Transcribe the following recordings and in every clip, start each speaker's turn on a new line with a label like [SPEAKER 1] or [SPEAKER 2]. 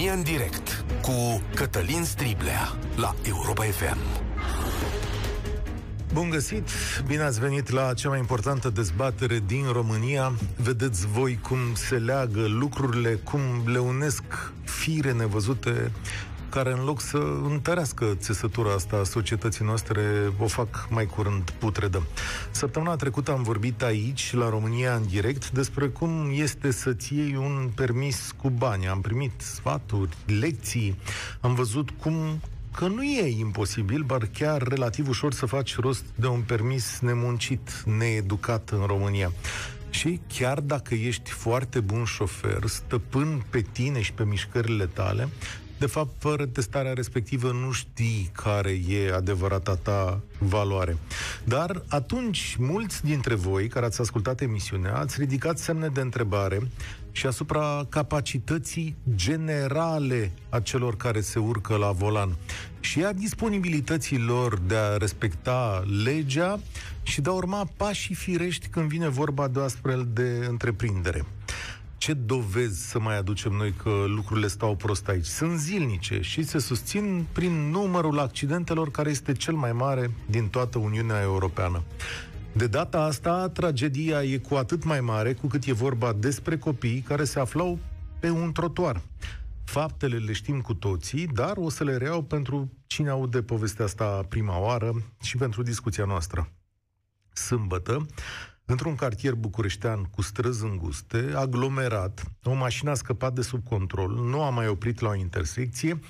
[SPEAKER 1] România în direct cu Cătălin Striblea la Europa FM.
[SPEAKER 2] Bun găsit! Bine ați venit la cea mai importantă dezbatere din România. Vedeți voi cum se leagă lucrurile, cum le unesc fire nevăzute care în loc să întărească țesătura asta a societății noastre, o fac mai curând putredă. Săptămâna trecută am vorbit aici, la România în direct, despre cum este să-ți iei un permis cu bani. Am primit sfaturi, lecții, am văzut cum că nu e imposibil, dar chiar relativ ușor să faci rost de un permis nemuncit, needucat în România. Și chiar dacă ești foarte bun șofer, stăpân pe tine și pe mișcările tale, de fapt, fără testarea respectivă nu știi care e adevărata ta valoare. Dar atunci, mulți dintre voi care ați ascultat emisiunea, ați ridicat semne de întrebare și asupra capacității generale a celor care se urcă la volan și a disponibilității lor de a respecta legea și de a urma pașii firești când vine vorba de o astfel de întreprindere ce dovezi să mai aducem noi că lucrurile stau prost aici? Sunt zilnice și se susțin prin numărul accidentelor care este cel mai mare din toată Uniunea Europeană. De data asta, tragedia e cu atât mai mare cu cât e vorba despre copii care se aflau pe un trotuar. Faptele le știm cu toții, dar o să le reau pentru cine aude povestea asta prima oară și pentru discuția noastră. Sâmbătă, într-un cartier bucureștean cu străzi înguste, aglomerat, o mașină a scăpat de sub control, nu a mai oprit la o intersecție,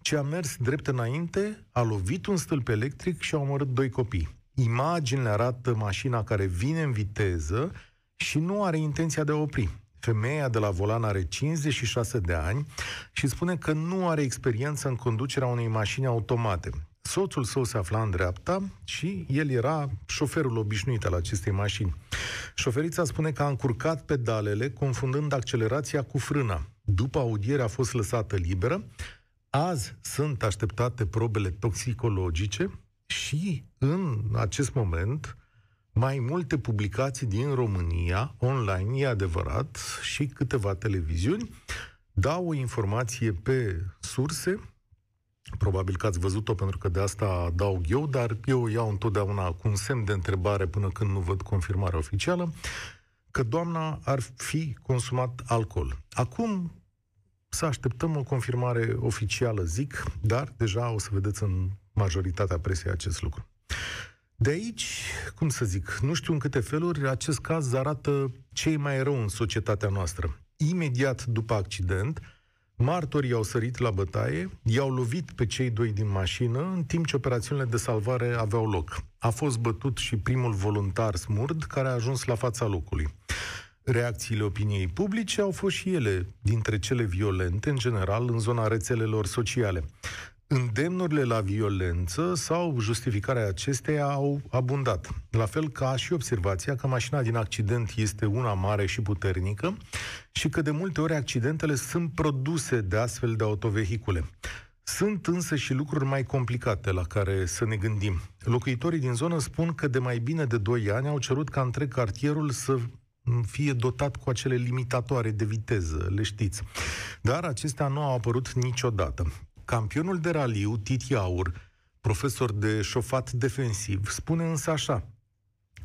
[SPEAKER 2] ci a mers drept înainte, a lovit un stâlp electric și a omorât doi copii. Imaginile arată mașina care vine în viteză și nu are intenția de a opri. Femeia de la volan are 56 de ani și spune că nu are experiență în conducerea unei mașini automate. Soțul său se afla în dreapta și el era șoferul obișnuit al acestei mașini. Șoferița spune că a încurcat pedalele, confundând accelerația cu frâna. După audiere a fost lăsată liberă. Azi sunt așteptate probele toxicologice și în acest moment mai multe publicații din România, online, e adevărat, și câteva televiziuni, dau o informație pe surse Probabil că ați văzut-o pentru că de asta adaug eu, dar eu o iau întotdeauna cu un semn de întrebare până când nu văd confirmarea oficială, că doamna ar fi consumat alcool. Acum să așteptăm o confirmare oficială, zic, dar deja o să vedeți în majoritatea presei acest lucru. De aici, cum să zic, nu știu în câte feluri, acest caz arată ce e mai rău în societatea noastră. Imediat după accident, Martorii au sărit la bătaie, i-au lovit pe cei doi din mașină, în timp ce operațiunile de salvare aveau loc. A fost bătut și primul voluntar smurd care a ajuns la fața locului. Reacțiile opiniei publice au fost și ele dintre cele violente, în general, în zona rețelelor sociale. Îndemnurile la violență sau justificarea acesteia au abundat. La fel ca și observația că mașina din accident este una mare și puternică și că de multe ori accidentele sunt produse de astfel de autovehicule. Sunt însă și lucruri mai complicate la care să ne gândim. Locuitorii din zonă spun că de mai bine de 2 ani au cerut ca întreg cartierul să fie dotat cu acele limitatoare de viteză, le știți. Dar acestea nu au apărut niciodată. Campionul de raliu, Titi Aur, profesor de șofat defensiv, spune însă așa,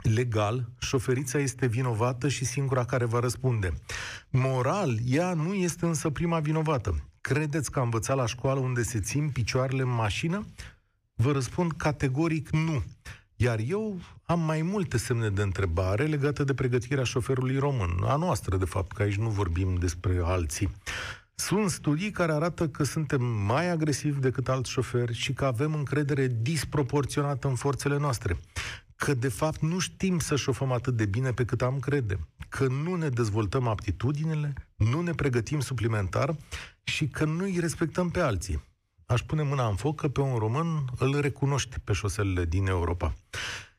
[SPEAKER 2] Legal, șoferița este vinovată și singura care va răspunde. Moral, ea nu este însă prima vinovată. Credeți că a învățat la școală unde se țin picioarele în mașină? Vă răspund categoric nu. Iar eu am mai multe semne de întrebare legate de pregătirea șoferului român, a noastră, de fapt, că aici nu vorbim despre alții. Sunt studii care arată că suntem mai agresivi decât alți șoferi și că avem încredere disproporționată în forțele noastre. Că, de fapt, nu știm să șofăm atât de bine pe cât am crede. Că nu ne dezvoltăm aptitudinile, nu ne pregătim suplimentar și că nu îi respectăm pe alții. Aș pune mâna în foc că pe un român îl recunoști pe șoselele din Europa.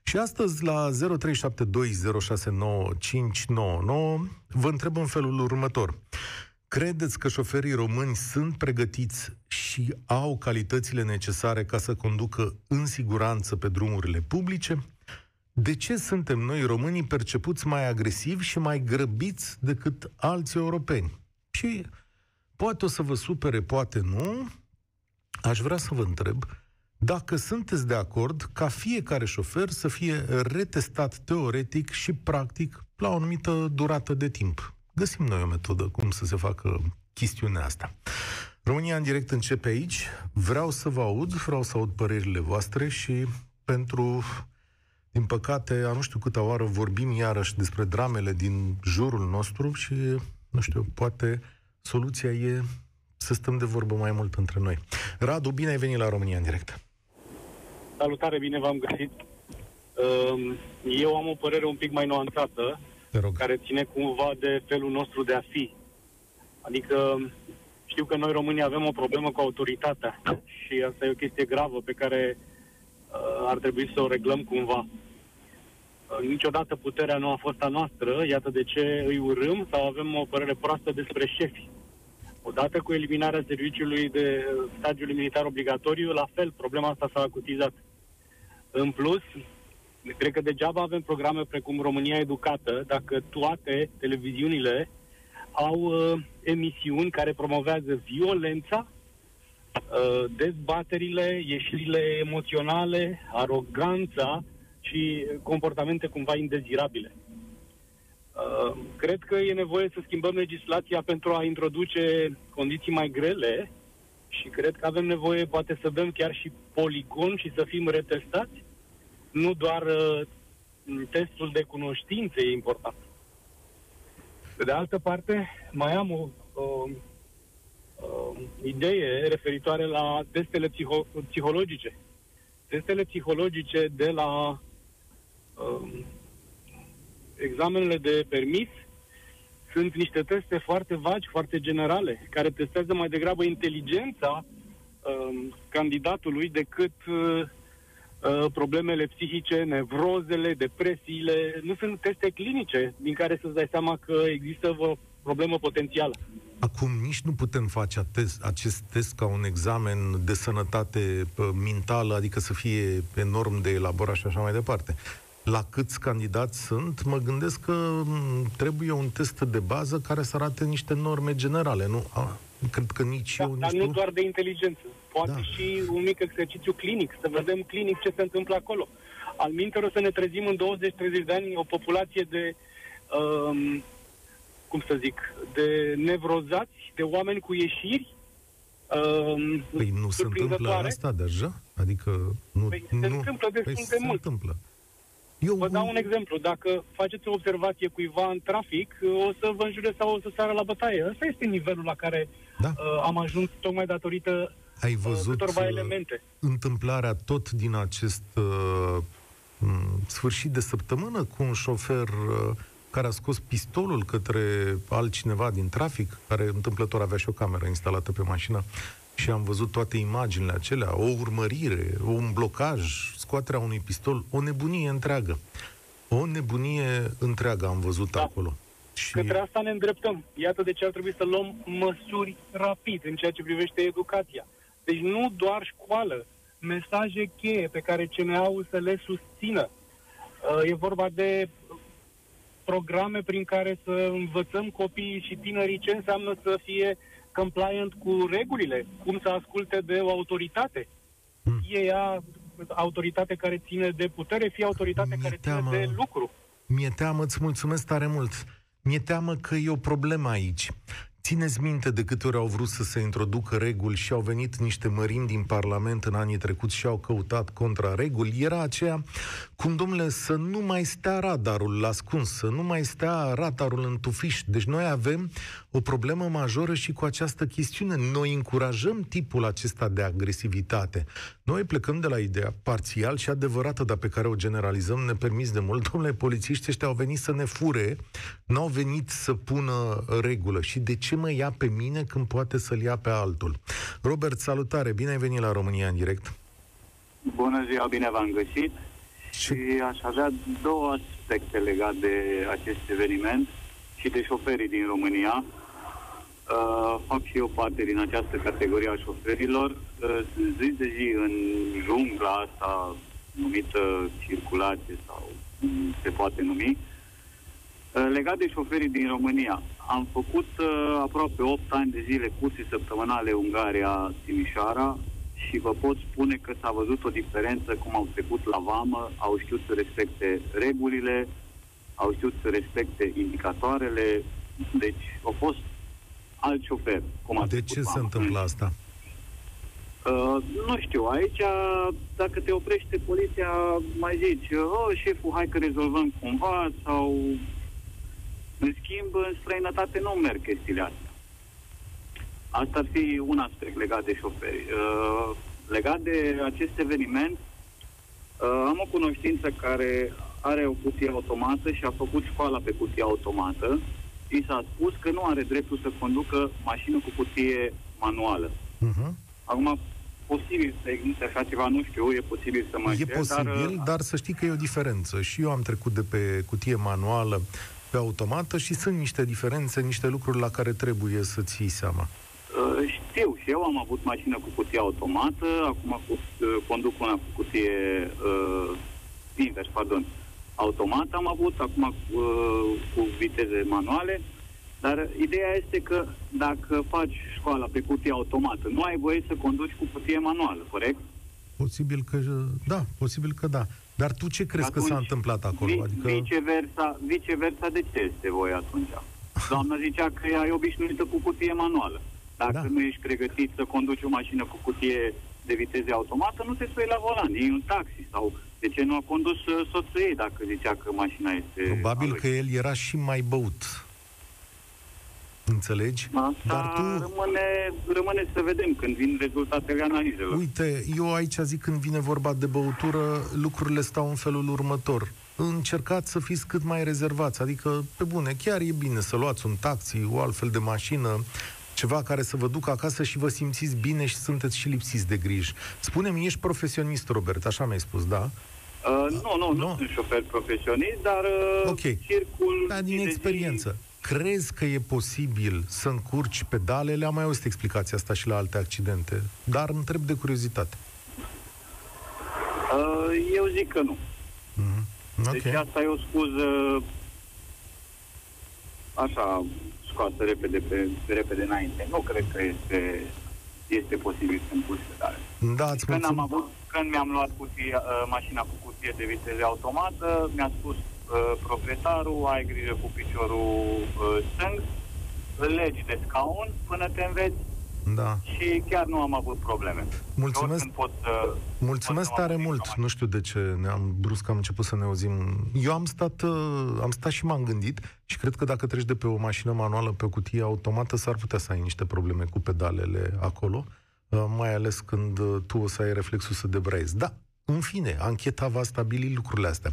[SPEAKER 2] Și astăzi, la 0372069599, vă întreb în felul următor. Credeți că șoferii români sunt pregătiți și au calitățile necesare ca să conducă în siguranță pe drumurile publice? De ce suntem noi românii percepuți mai agresivi și mai grăbiți decât alți europeni? Și Poate o să vă supere, poate nu. Aș vrea să vă întreb dacă sunteți de acord ca fiecare șofer să fie retestat teoretic și practic la o anumită durată de timp. Găsim noi o metodă cum să se facă chestiunea asta. România în direct începe aici. Vreau să vă aud, vreau să aud părerile voastre și pentru, din păcate, a nu știu câta oară vorbim iarăși despre dramele din jurul nostru și, nu știu, poate soluția e să stăm de vorbă mai mult între noi. Radu, bine ai venit la România în direct.
[SPEAKER 3] Salutare, bine v-am găsit. Ehm, eu am o părere un pic mai nuanțată, care ține cumva de felul nostru de a fi. Adică știu că noi românii avem o problemă cu autoritatea și asta e o chestie gravă pe care uh, ar trebui să o reglăm cumva. Uh, niciodată puterea nu a fost a noastră, iată de ce îi urâm sau avem o părere proastă despre șefi. Odată cu eliminarea serviciului de uh, stagiului militar obligatoriu, la fel, problema asta s-a acutizat. În plus, cred că degeaba avem programe precum România Educată, dacă toate televiziunile au uh, emisiuni care promovează violența, uh, dezbaterile, ieșirile emoționale, aroganța și comportamente cumva indezirabile. Uh, cred că e nevoie să schimbăm legislația pentru a introduce condiții mai grele și cred că avem nevoie poate să dăm chiar și poligon și să fim retestați, nu doar uh, testul de cunoștințe e important. Pe de altă parte, mai am o, o, o idee referitoare la testele psiho- psihologice. Testele psihologice de la um, examenele de permis sunt niște teste foarte vagi, foarte generale, care testează mai degrabă inteligența um, candidatului decât uh, uh, problemele psihice, nevrozele, depresiile. Nu sunt teste clinice din care să-ți dai seama că există o problemă potențială.
[SPEAKER 2] Acum nici nu putem face atest, acest test ca un examen de sănătate uh, mentală, adică să fie enorm de elaborat și așa mai departe la câți candidați sunt, mă gândesc că trebuie un test de bază care să arate niște norme generale. Nu, a, cred că nici
[SPEAKER 3] da,
[SPEAKER 2] eu, nici
[SPEAKER 3] Dar
[SPEAKER 2] tu...
[SPEAKER 3] nu doar de inteligență. Poate da. și un mic exercițiu clinic, să vedem clinic ce se întâmplă acolo. Al minter o să ne trezim în 20-30 de ani o populație de, um, cum să zic, de nevrozați, de oameni cu ieșiri
[SPEAKER 2] um, Păi nu se întâmplă asta deja? Adică nu,
[SPEAKER 3] păi
[SPEAKER 2] nu,
[SPEAKER 3] se întâmplă destul păi de
[SPEAKER 2] se
[SPEAKER 3] mult.
[SPEAKER 2] Întâmplă.
[SPEAKER 3] Eu vă dau un exemplu. Dacă faceți o observație cuiva în trafic, o să vă înjure sau o să sară la bătaie. Ăsta este nivelul la care da. uh, am ajuns tocmai datorită
[SPEAKER 2] Ai uh, văzut uh,
[SPEAKER 3] câtorva elemente.
[SPEAKER 2] întâmplarea tot din acest uh, sfârșit de săptămână cu un șofer uh, care a scos pistolul către altcineva din trafic, care întâmplător avea și o cameră instalată pe mașină, și am văzut toate imaginile acelea, o urmărire, un blocaj, scoaterea unui pistol, o nebunie întreagă. O nebunie întreagă am văzut da. acolo.
[SPEAKER 3] Și... Către asta ne îndreptăm. Iată de ce ar trebui să luăm măsuri rapid în ceea ce privește educația. Deci nu doar școală, mesaje cheie pe care CNA-ul să le susțină. Uh, e vorba de programe prin care să învățăm copiii și tinerii ce înseamnă să fie compliant cu regulile, cum să asculte de o autoritate. Hmm. Fie ea autoritate care ține de putere, fie autoritate Mi-e care teamă, ține de lucru.
[SPEAKER 2] Mi-e teamă, îți mulțumesc tare mult. Mi-e teamă că e o problemă aici. Țineți minte de câte ori au vrut să se introducă reguli și au venit niște mărimi din Parlament în anii trecuți și au căutat contra reguli? Era aceea, cum domnule, să nu mai stea radarul ascuns, să nu mai stea radarul în tufiș. Deci noi avem o problemă majoră și cu această chestiune. Noi încurajăm tipul acesta de agresivitate. Noi plecăm de la ideea parțial și adevărată, dar pe care o generalizăm, ne permis de mult. Domnule, polițiștii ăștia au venit să ne fure, n-au venit să pună regulă. Și de ce mă ia pe mine când poate să-l ia pe altul? Robert, salutare, bine ai venit la România în direct.
[SPEAKER 4] Bună ziua, bine v-am găsit. Și aș avea două aspecte legate de acest eveniment și de șoferii din România. Uh, fac și eu parte din această categorie a șoferilor. Uh, zi de zi în jungla asta numită circulație sau cum se poate numi. Uh, legat de șoferii din România, am făcut uh, aproape 8 ani de zile cursi săptămânale Ungaria-Timișoara și vă pot spune că s-a văzut o diferență cum au trecut la vamă, au știut să respecte regulile, au știut să respecte indicatoarele, deci au fost alt șofer.
[SPEAKER 2] Cum a de ce se întâmplă asta?
[SPEAKER 4] Uh, nu știu, aici dacă te oprește poliția mai zici, oh, șeful, hai că rezolvăm cumva sau în schimb, în străinătate nu merg chestiile astea. Asta ar fi un aspect legat de șoferi. Uh, legat de acest eveniment, uh, am o cunoștință care are o cutie automată și a făcut școala pe cutie automată. I s-a spus că nu are dreptul să conducă mașină cu cutie manuală. Uh-huh. Acum, posibil să existe așa ceva, nu știu, e posibil să mă
[SPEAKER 2] E posibil, dar, uh, dar să știi că e o diferență. Și eu am trecut de pe cutie manuală pe automată și sunt niște diferențe, niște lucruri la care trebuie să ții seama.
[SPEAKER 4] Uh, știu, și eu am avut mașină cu cutie automată, acum cu, uh, conduc una cu cutie uh, invers, pardon, automat am avut, acum uh, cu viteze manuale, dar ideea este că dacă faci școala pe cutie automată, nu ai voie să conduci cu cutie manuală, corect?
[SPEAKER 2] Posibil că da, posibil că da. Dar tu ce crezi atunci, că s-a întâmplat acolo? Vi,
[SPEAKER 4] adică... viceversa, viceversa, de ce este voi atunci? Doamna zicea că ea e obișnuită cu cutie manuală. Dacă da. nu ești pregătit să conduci o mașină cu cutie de viteze automată, nu te spui la volan, e un taxi sau de ce nu a condus uh, soțul ei dacă zicea că mașina este...
[SPEAKER 2] Probabil că el era și mai băut. Înțelegi?
[SPEAKER 4] Asta Dar tu... rămâne, rămâne să vedem când vin rezultatele analizelor.
[SPEAKER 2] Uite, eu aici zic când vine vorba de băutură, lucrurile stau în felul următor. Încercați să fiți cât mai rezervați, adică, pe bune, chiar e bine să luați un taxi, o altfel de mașină, ceva care să vă ducă acasă și vă simțiți bine și sunteți și lipsiți de griji. Spune-mi, ești profesionist, Robert, așa mi-ai spus, da?
[SPEAKER 4] Uh, nu, nu, nu, nu sunt șofer profesionist, dar uh, okay. circul...
[SPEAKER 2] Da, din experiență. Zi crezi că e posibil să încurci pedalele? Am mai auzit explicația asta și la alte accidente, dar îmi întreb de curiozitate.
[SPEAKER 4] Uh, eu zic că nu. Mm-hmm. Okay. Deci asta e o scuză așa scoasă repede, pe, repede înainte. Nu cred că este, este posibil să încurci pedale.
[SPEAKER 2] Da,
[SPEAKER 4] când, am avut, când mi-am luat cutie, uh, mașina cu cutie de viteze automată, mi-a spus uh, proprietarul, ai grijă cu piciorul uh, stâng, îl legi de scaun până te înveți
[SPEAKER 2] da.
[SPEAKER 4] și chiar nu am avut probleme.
[SPEAKER 2] Mulțumesc, pot, uh, mulțumesc pot tare mult. Nu știu de ce ne-am brusc am început să ne auzim. Eu am stat, uh, am stat și m-am gândit și cred că dacă treci de pe o mașină manuală pe o cutie automată, s-ar putea să ai niște probleme cu pedalele acolo, uh, mai ales când uh, tu o să ai reflexul să debraiezi. Da, în fine, ancheta va stabili lucrurile astea.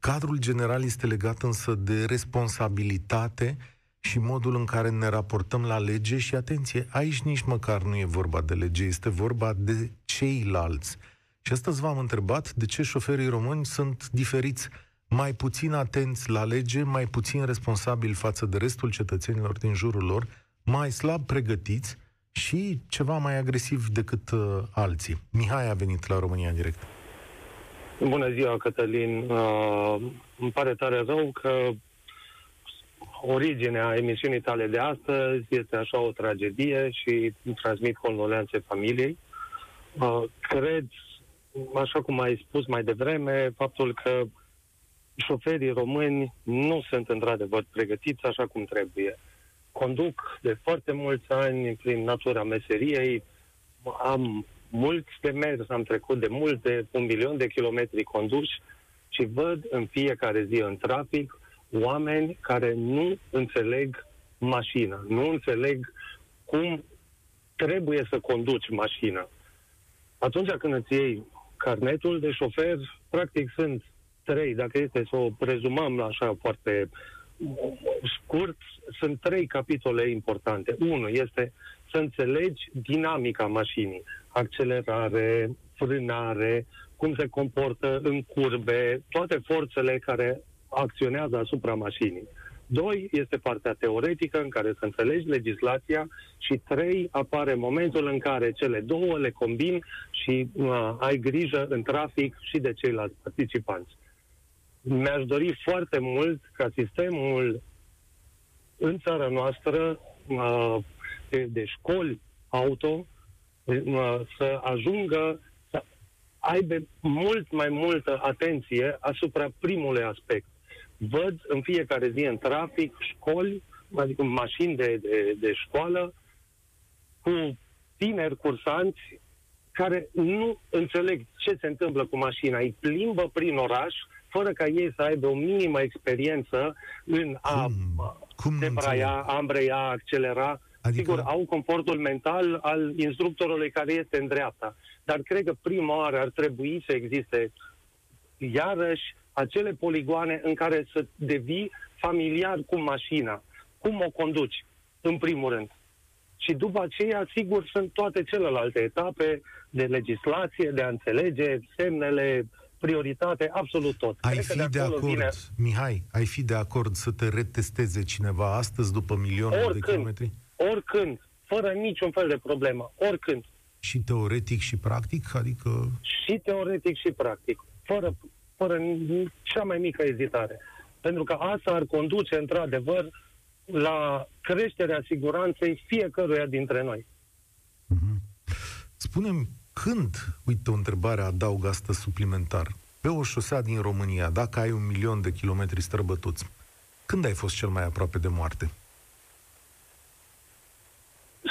[SPEAKER 2] Cadrul general este legat însă de responsabilitate și modul în care ne raportăm la lege și atenție, aici nici măcar nu e vorba de lege, este vorba de ceilalți. Și astăzi v-am întrebat de ce șoferii români sunt diferiți, mai puțin atenți la lege, mai puțin responsabili față de restul cetățenilor din jurul lor, mai slab pregătiți și ceva mai agresiv decât uh, alții. Mihai a venit la România în direct.
[SPEAKER 5] Bună ziua, Cătălin. Uh, îmi pare tare rău că originea emisiunii tale de astăzi este așa o tragedie și îmi transmit condolențe familiei. Uh, cred, așa cum ai spus mai devreme, faptul că șoferii români nu sunt într-adevăr pregătiți așa cum trebuie. Conduc de foarte mulți ani prin natura meseriei, am mulți de mers, am trecut de multe, un milion de kilometri conduși și văd în fiecare zi în trafic oameni care nu înțeleg mașina, nu înțeleg cum trebuie să conduci mașina. Atunci când îți iei carnetul de șofer, practic sunt trei, dacă este să o prezumăm așa foarte scurt, sunt trei capitole importante. Unu este să înțelegi dinamica mașinii accelerare, frânare, cum se comportă în curbe, toate forțele care acționează asupra mașinii. Doi, este partea teoretică în care să înțelegi legislația și trei, apare momentul în care cele două le combin și uh, ai grijă în trafic și de ceilalți participanți. Mi-aș dori foarte mult ca sistemul în țara noastră uh, de, de școli auto uh, să ajungă să aibă mult mai multă atenție asupra primului aspect. Văd în fiecare zi în trafic școli, adică mașini de, de, de școală, cu tineri cursanți care nu înțeleg ce se întâmplă cu mașina. Îi plimbă prin oraș fără ca ei să aibă o minimă experiență în a cum? Cum debraia, a ambreia, a accelera. Adică... Sigur, au confortul mental al instructorului care este în dreapta. Dar cred că prima oară ar trebui să existe iarăși acele poligoane în care să devii familiar cu mașina. Cum o conduci, în primul rând. Și după aceea, sigur, sunt toate celelalte etape de legislație, de a înțelege semnele, prioritate, absolut tot.
[SPEAKER 2] Ai Cred fi de, de acord, vine... Mihai, ai fi de acord să te retesteze cineva astăzi după milioane oricând, de kilometri?
[SPEAKER 5] Oricând, fără niciun fel de problemă, oricând.
[SPEAKER 2] Și teoretic și practic? Adică...
[SPEAKER 5] Și teoretic și practic, fără, fără cea mai mică ezitare. Pentru că asta ar conduce, într-adevăr, la creșterea siguranței fiecăruia dintre noi.
[SPEAKER 2] Mm-hmm. Spunem când, uite o întrebare adaug asta suplimentar, pe o șosea din România, dacă ai un milion de kilometri străbătuți, când ai fost cel mai aproape de moarte?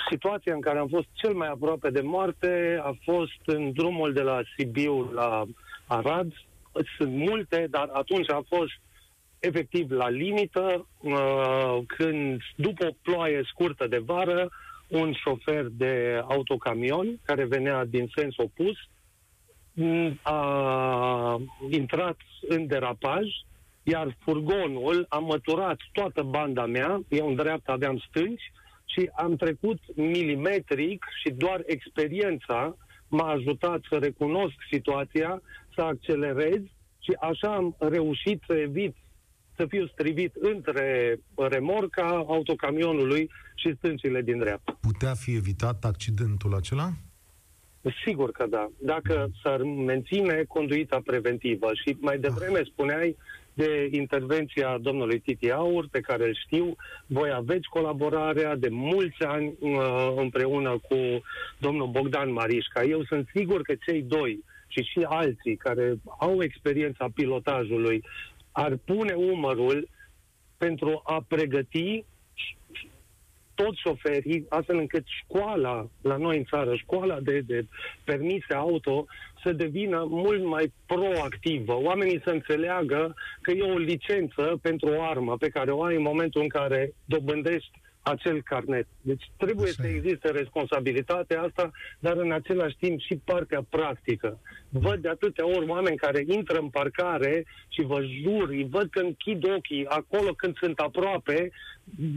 [SPEAKER 5] Situația în care am fost cel mai aproape de moarte a fost în drumul de la Sibiu la Arad. Sunt multe, dar atunci a fost efectiv la limită, uh, când după o ploaie scurtă de vară, un șofer de autocamion care venea din sens opus mm, a intrat în derapaj, iar furgonul a măturat toată banda mea, eu în dreapta aveam stânci, și am trecut milimetric și doar experiența m-a ajutat să recunosc situația, să accelerez și așa am reușit să evit să fiu strivit între remorca autocamionului și stâncile din dreapta.
[SPEAKER 2] Putea fi evitat accidentul acela?
[SPEAKER 5] Sigur că da. Dacă s-ar menține conduita preventivă și mai devreme ah. spuneai de intervenția domnului Titi Aur, pe care îl știu, voi aveți colaborarea de mulți ani uh, împreună cu domnul Bogdan Marișca. Eu sunt sigur că cei doi și și alții care au experiența pilotajului ar pune umărul pentru a pregăti toți șoferii, astfel încât școala la noi în țară, școala de, de permise auto, să devină mult mai proactivă. Oamenii să înțeleagă că e o licență pentru o armă pe care o ai în momentul în care dobândești acel carnet. Deci trebuie Așa să existe responsabilitatea asta, dar în același timp și partea practică. Văd de atâtea ori oameni care intră în parcare și vă jur, îi văd că închid ochii acolo când sunt aproape,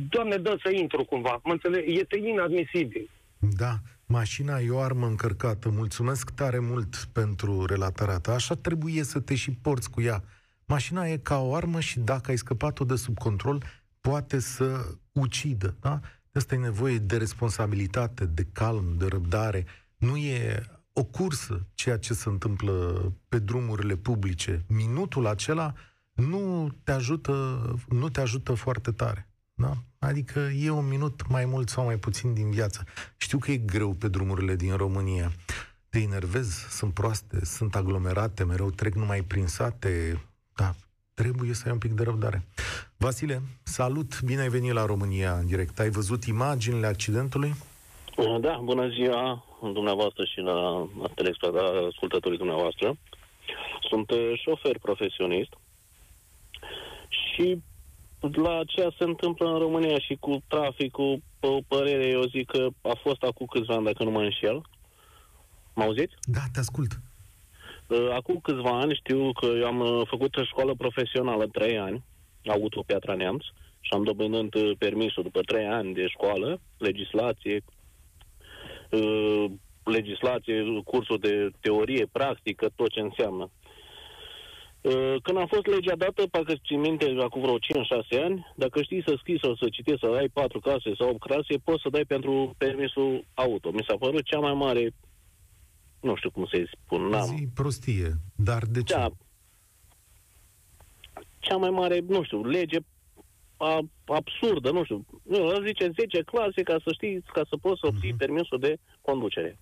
[SPEAKER 5] Doamne, dă să intru cumva. Mă înțeleg? Este inadmisibil.
[SPEAKER 2] Da, mașina e o armă încărcată. Mulțumesc tare mult pentru relatarea ta. Așa trebuie să te și porți cu ea. Mașina e ca o armă și dacă ai scăpat-o de sub control, poate să ucidă. Da? De asta e nevoie de responsabilitate, de calm, de răbdare. Nu e o cursă ceea ce se întâmplă pe drumurile publice. Minutul acela nu te ajută, nu te ajută foarte tare. Da? Adică e un minut mai mult sau mai puțin din viață. Știu că e greu pe drumurile din România. Te enervezi, sunt proaste, sunt aglomerate, mereu trec numai prin sate. Da, trebuie să ai un pic de răbdare. Vasile, salut, bine ai venit la România în direct. Ai văzut imaginile accidentului?
[SPEAKER 6] Da, bună ziua dumneavoastră și la, la ascultătorii dumneavoastră. Sunt uh, șofer profesionist și la ce se întâmplă în România și cu traficul, pe o părere, eu zic că a fost acum câțiva ani, dacă nu mă înșel. Mă auziți?
[SPEAKER 2] Da, te ascult.
[SPEAKER 6] Uh, acum câțiva ani știu că eu am uh, făcut școală profesională trei ani, auto Piatra Neamț, și am dobândând uh, permisul după trei ani de școală, legislație, legislație, cursuri de teorie, practică, tot ce înseamnă. Când a fost legea dată, parcă ți minte, acum vreo 5-6 ani, dacă știi să scrii sau să citești, să dai 4 clase sau 8 clase, poți să dai pentru permisul auto. Mi s-a părut cea mai mare nu știu cum să-i spun. N-am.
[SPEAKER 2] Zi prostie, dar de ce? Da.
[SPEAKER 6] Cea mai mare, nu știu, lege a, absurdă, nu știu. Nu, zice 10 clase ca să știi, ca să poți să obții uh-huh. permisul de conducere.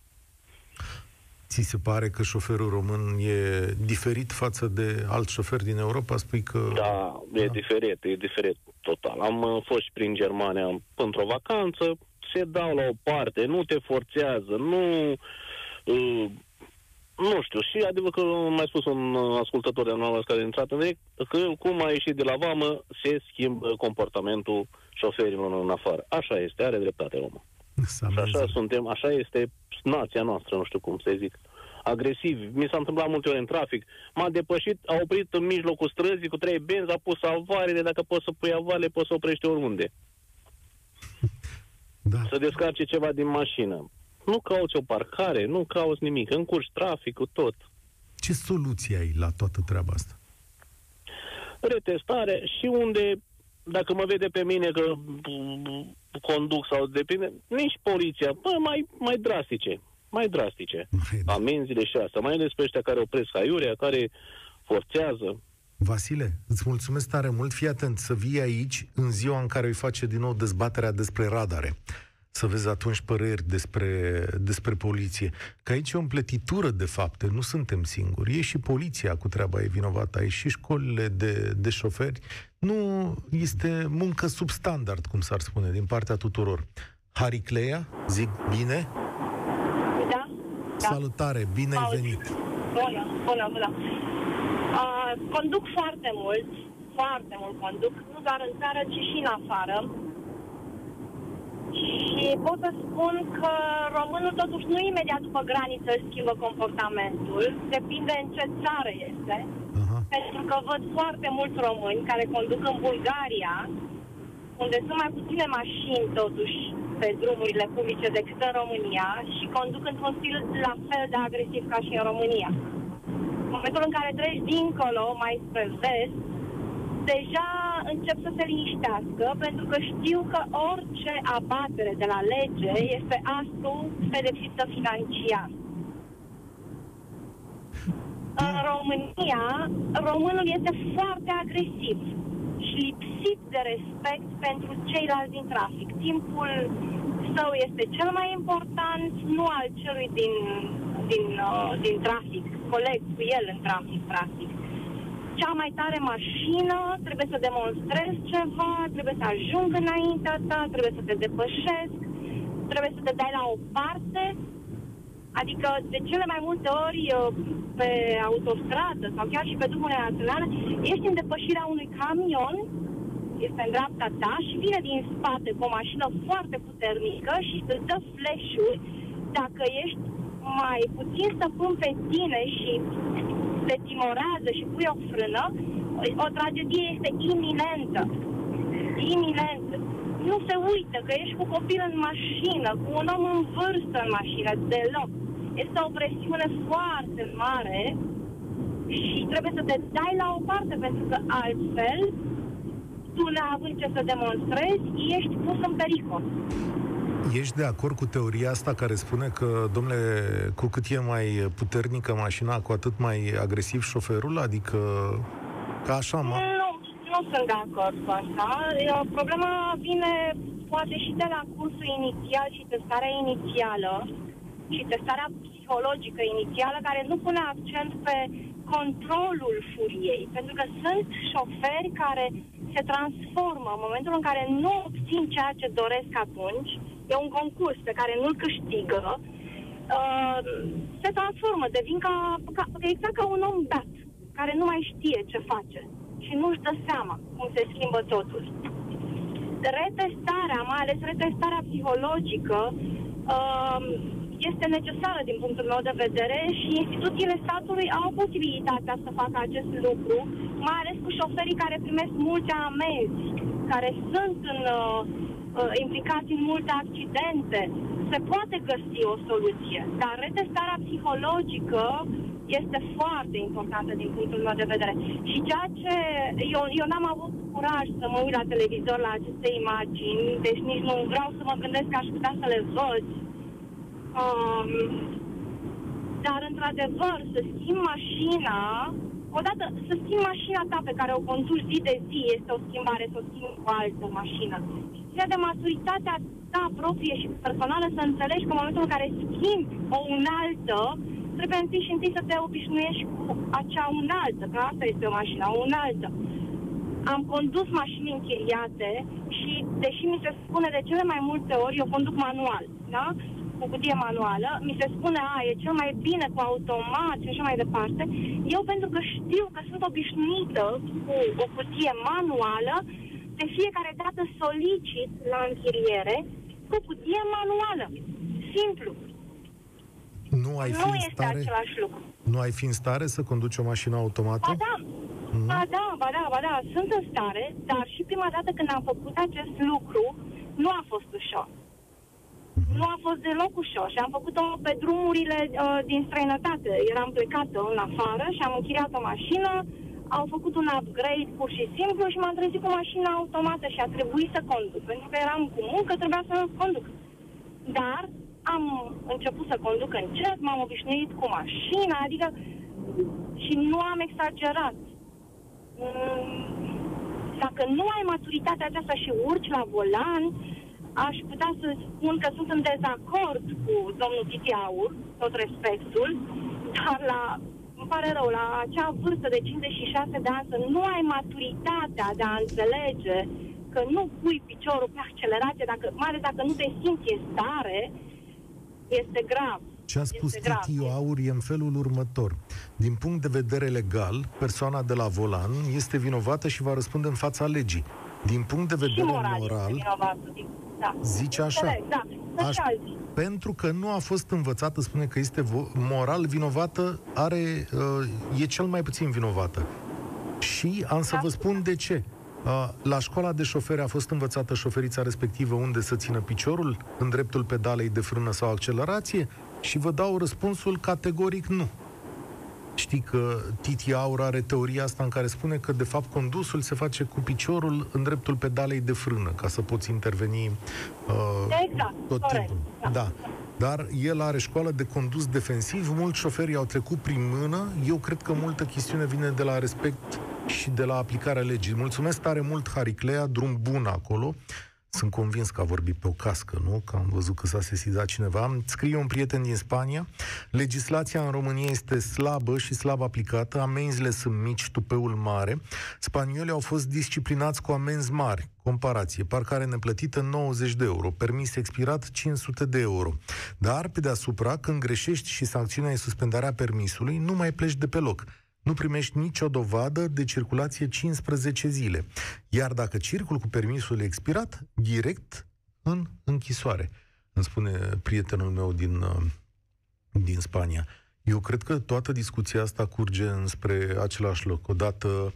[SPEAKER 2] Ți se pare că șoferul român e diferit față de alt șofer din Europa? Spui că...
[SPEAKER 6] Da, e da. diferit, e diferit total. Am uh, fost și prin Germania într-o vacanță, se dau la o parte, nu te forțează, nu... Uh, nu știu, și adevăr că mai spus un uh, ascultător de noastră care a intrat în direct, că cum a ieșit de la vamă, se schimbă comportamentul șoferilor în afară. Așa este, are dreptate omul. Și așa suntem, așa este nația noastră, nu știu cum să zic, agresivi. Mi s-a întâmplat multe ori în trafic. M-a depășit, a oprit în mijlocul străzii cu trei benzi, a pus avarele, dacă poți să pui avare, poți să oprești oriunde. Da. Să descarce ceva din mașină. Nu cauți o parcare, nu cauți nimic, încurci traficul, tot.
[SPEAKER 2] Ce soluție ai la toată treaba asta?
[SPEAKER 6] Retestare și unde, dacă mă vede pe mine că conduc sau depinde, nici poliția, bă, mai, mai drastice, mai drastice. Mai da. Amenziile și asta, mai ales pe ăștia care opresc aiurea, care forțează.
[SPEAKER 2] Vasile, îți mulțumesc tare mult. Fii atent să vii aici în ziua în care îi face din nou dezbaterea despre radare să vezi atunci păreri despre, despre poliție. Că aici e o împletitură de fapte, nu suntem singuri. E și poliția cu treaba e vinovată, e și școlile de, de șoferi. Nu este muncă substandard, cum s-ar spune, din partea tuturor. Haricleia, zic bine?
[SPEAKER 7] Da.
[SPEAKER 2] da. Salutare, bine ai venit.
[SPEAKER 7] Bună, bună, bună. Uh, conduc foarte mult, foarte mult conduc, nu doar în țară, ci și în afară și pot să spun că românul totuși nu imediat după graniță își schimbă comportamentul, depinde în ce țară este. Uh-huh. Pentru că văd foarte mulți români care conduc în Bulgaria, unde sunt mai puține mașini totuși pe drumurile publice decât în România și conduc într-un stil la fel de agresiv ca și în România. În momentul în care treci dincolo, mai spre vest, deja încep să se liniștească pentru că știu că orice abatere de la lege este astfel pedepsită financiar. În România, românul este foarte agresiv și lipsit de respect pentru ceilalți din trafic. Timpul său este cel mai important, nu al celui din, din, uh, din trafic, coleg cu el în trafic, practic cea mai tare mașină, trebuie să demonstrez ceva, trebuie să ajung înaintea ta, trebuie să te depășesc, trebuie să te dai la o parte. Adică, de cele mai multe ori, uh, pe autostradă sau chiar și pe drumurile naționale, ești în depășirea unui camion, este în dreapta ta și vine din spate cu o mașină foarte puternică și îți dă flash-uri dacă ești mai puțin stăpân pe tine și te timorează și pui o frână, o tragedie este iminentă. Iminentă. Nu se uită că ești cu copil în mașină, cu un om în vârstă în mașină, deloc. Este o presiune foarte mare și trebuie să te dai la o parte, pentru că altfel, tu neavând ce să demonstrezi, ești pus în pericol.
[SPEAKER 2] Ești de acord cu teoria asta care spune că, domnule, cu cât e mai puternică mașina, cu atât mai agresiv șoferul? Adică, ca așa, mă?
[SPEAKER 7] Nu, nu sunt de acord cu asta. Problema vine poate și de la cursul inițial și testarea inițială și testarea psihologică inițială, care nu pune accent pe controlul furiei. Pentru că sunt șoferi care se transformă în momentul în care nu obțin ceea ce doresc atunci, e un concurs pe care nu-l câștigă, uh, se transformă, devin ca, ca, exact ca un om dat, care nu mai știe ce face și nu-și dă seama cum se schimbă totul. Retestarea, mai ales retestarea psihologică, uh, este necesară din punctul meu de vedere și instituțiile statului au posibilitatea să facă acest lucru, mai ales cu șoferii care primesc multe amenzi, care sunt în uh, uh, implicați în multe accidente. Se poate găsi o soluție, dar retestarea psihologică este foarte importantă din punctul meu de vedere. Și ceea ce eu, eu n-am avut curaj să mă uit la televizor la aceste imagini, deci nici nu vreau să mă gândesc că aș putea să le văd. Um, dar, într-adevăr, să schimb mașina odată să schimbi mașina ta pe care o conduci zi de zi este o schimbare, să o schimbi cu altă mașină. Și de maturitatea ta proprie și personală să înțelegi că în momentul în care schimbi o unaltă, trebuie întâi și întâi să te obișnuiești cu acea unaltă, că asta este o mașină, o unaltă. Am condus mașini închiriate și, deși mi se spune de cele mai multe ori, eu conduc manual, da? Cu cutie manuală, mi se spune, a, e cel mai bine cu automat și așa mai departe. Eu, pentru că știu că sunt obișnuită cu o cutie manuală, de fiecare dată solicit la închiriere cu cutie manuală. Simplu.
[SPEAKER 2] Nu ai
[SPEAKER 7] nu
[SPEAKER 2] fi în
[SPEAKER 7] este
[SPEAKER 2] stare,
[SPEAKER 7] același lucru.
[SPEAKER 2] Nu ai fi în stare să conduci o mașină automată?
[SPEAKER 7] Ba da, mm. ba da, ba da, ba da, sunt în stare, dar și prima dată când am făcut acest lucru, nu a fost ușor. Nu a fost deloc ușor și am făcut-o pe drumurile uh, din străinătate. Eram plecată în afară și am închiriat o mașină, au făcut un upgrade pur și simplu și m-am trezit cu mașina automată și a trebuit să conduc. Pentru că eram cu muncă, trebuia să conduc. Dar am început să conduc încet, m-am obișnuit cu mașina, adică și nu am exagerat. Mm, dacă nu ai maturitatea aceasta și urci la volan, aș putea să spun că sunt în dezacord cu domnul Titi Aur, tot respectul, dar la, îmi pare rău, la acea vârstă de 56 de ani să nu ai maturitatea de a înțelege că nu pui piciorul pe accelerație, dacă, mai ales dacă nu te simți în stare, este grav.
[SPEAKER 2] Ce a spus Titi Aur e în felul următor. Din punct de vedere legal, persoana de la volan este vinovată și va răspunde în fața legii. Din punct de vedere
[SPEAKER 7] și moral,
[SPEAKER 2] moral,
[SPEAKER 7] da.
[SPEAKER 2] zice așa.
[SPEAKER 7] Da,
[SPEAKER 2] aș, pentru că nu a fost învățată, spune că este vo- moral vinovată, are, uh, e cel mai puțin vinovată. Și am să vă spun de ce. Uh, la școala de șoferi a fost învățată șoferița respectivă unde să țină piciorul, în dreptul pedalei de frână sau accelerație? Și vă dau răspunsul categoric nu. Știi că Titi Aur are teoria asta în care spune că, de fapt, condusul se face cu piciorul în dreptul pedalei de frână, ca să poți interveni uh,
[SPEAKER 7] exact,
[SPEAKER 2] tot
[SPEAKER 7] corect,
[SPEAKER 2] timpul.
[SPEAKER 7] Da.
[SPEAKER 2] da. Dar el are școală de condus defensiv, mulți șoferi au trecut prin mână. Eu cred că multă chestiune vine de la respect și de la aplicarea legii. Mulțumesc tare mult, Hariclea, drum bun acolo. Sunt convins că a vorbit pe o cască, nu? Că am văzut că s-a sesizat cineva. Scrie un prieten din Spania. Legislația în România este slabă și slab aplicată. Amenzile sunt mici, tupeul mare. Spaniolii au fost disciplinați cu amenzi mari. Comparație. Parcare neplătită 90 de euro. Permis expirat 500 de euro. Dar, pe deasupra, când greșești și sancțiunea e suspendarea permisului, nu mai pleci de pe loc nu primești nicio dovadă de circulație 15 zile. Iar dacă circul cu permisul expirat, direct în închisoare. Îmi spune prietenul meu din, uh, din Spania. Eu cred că toată discuția asta curge înspre același loc. Odată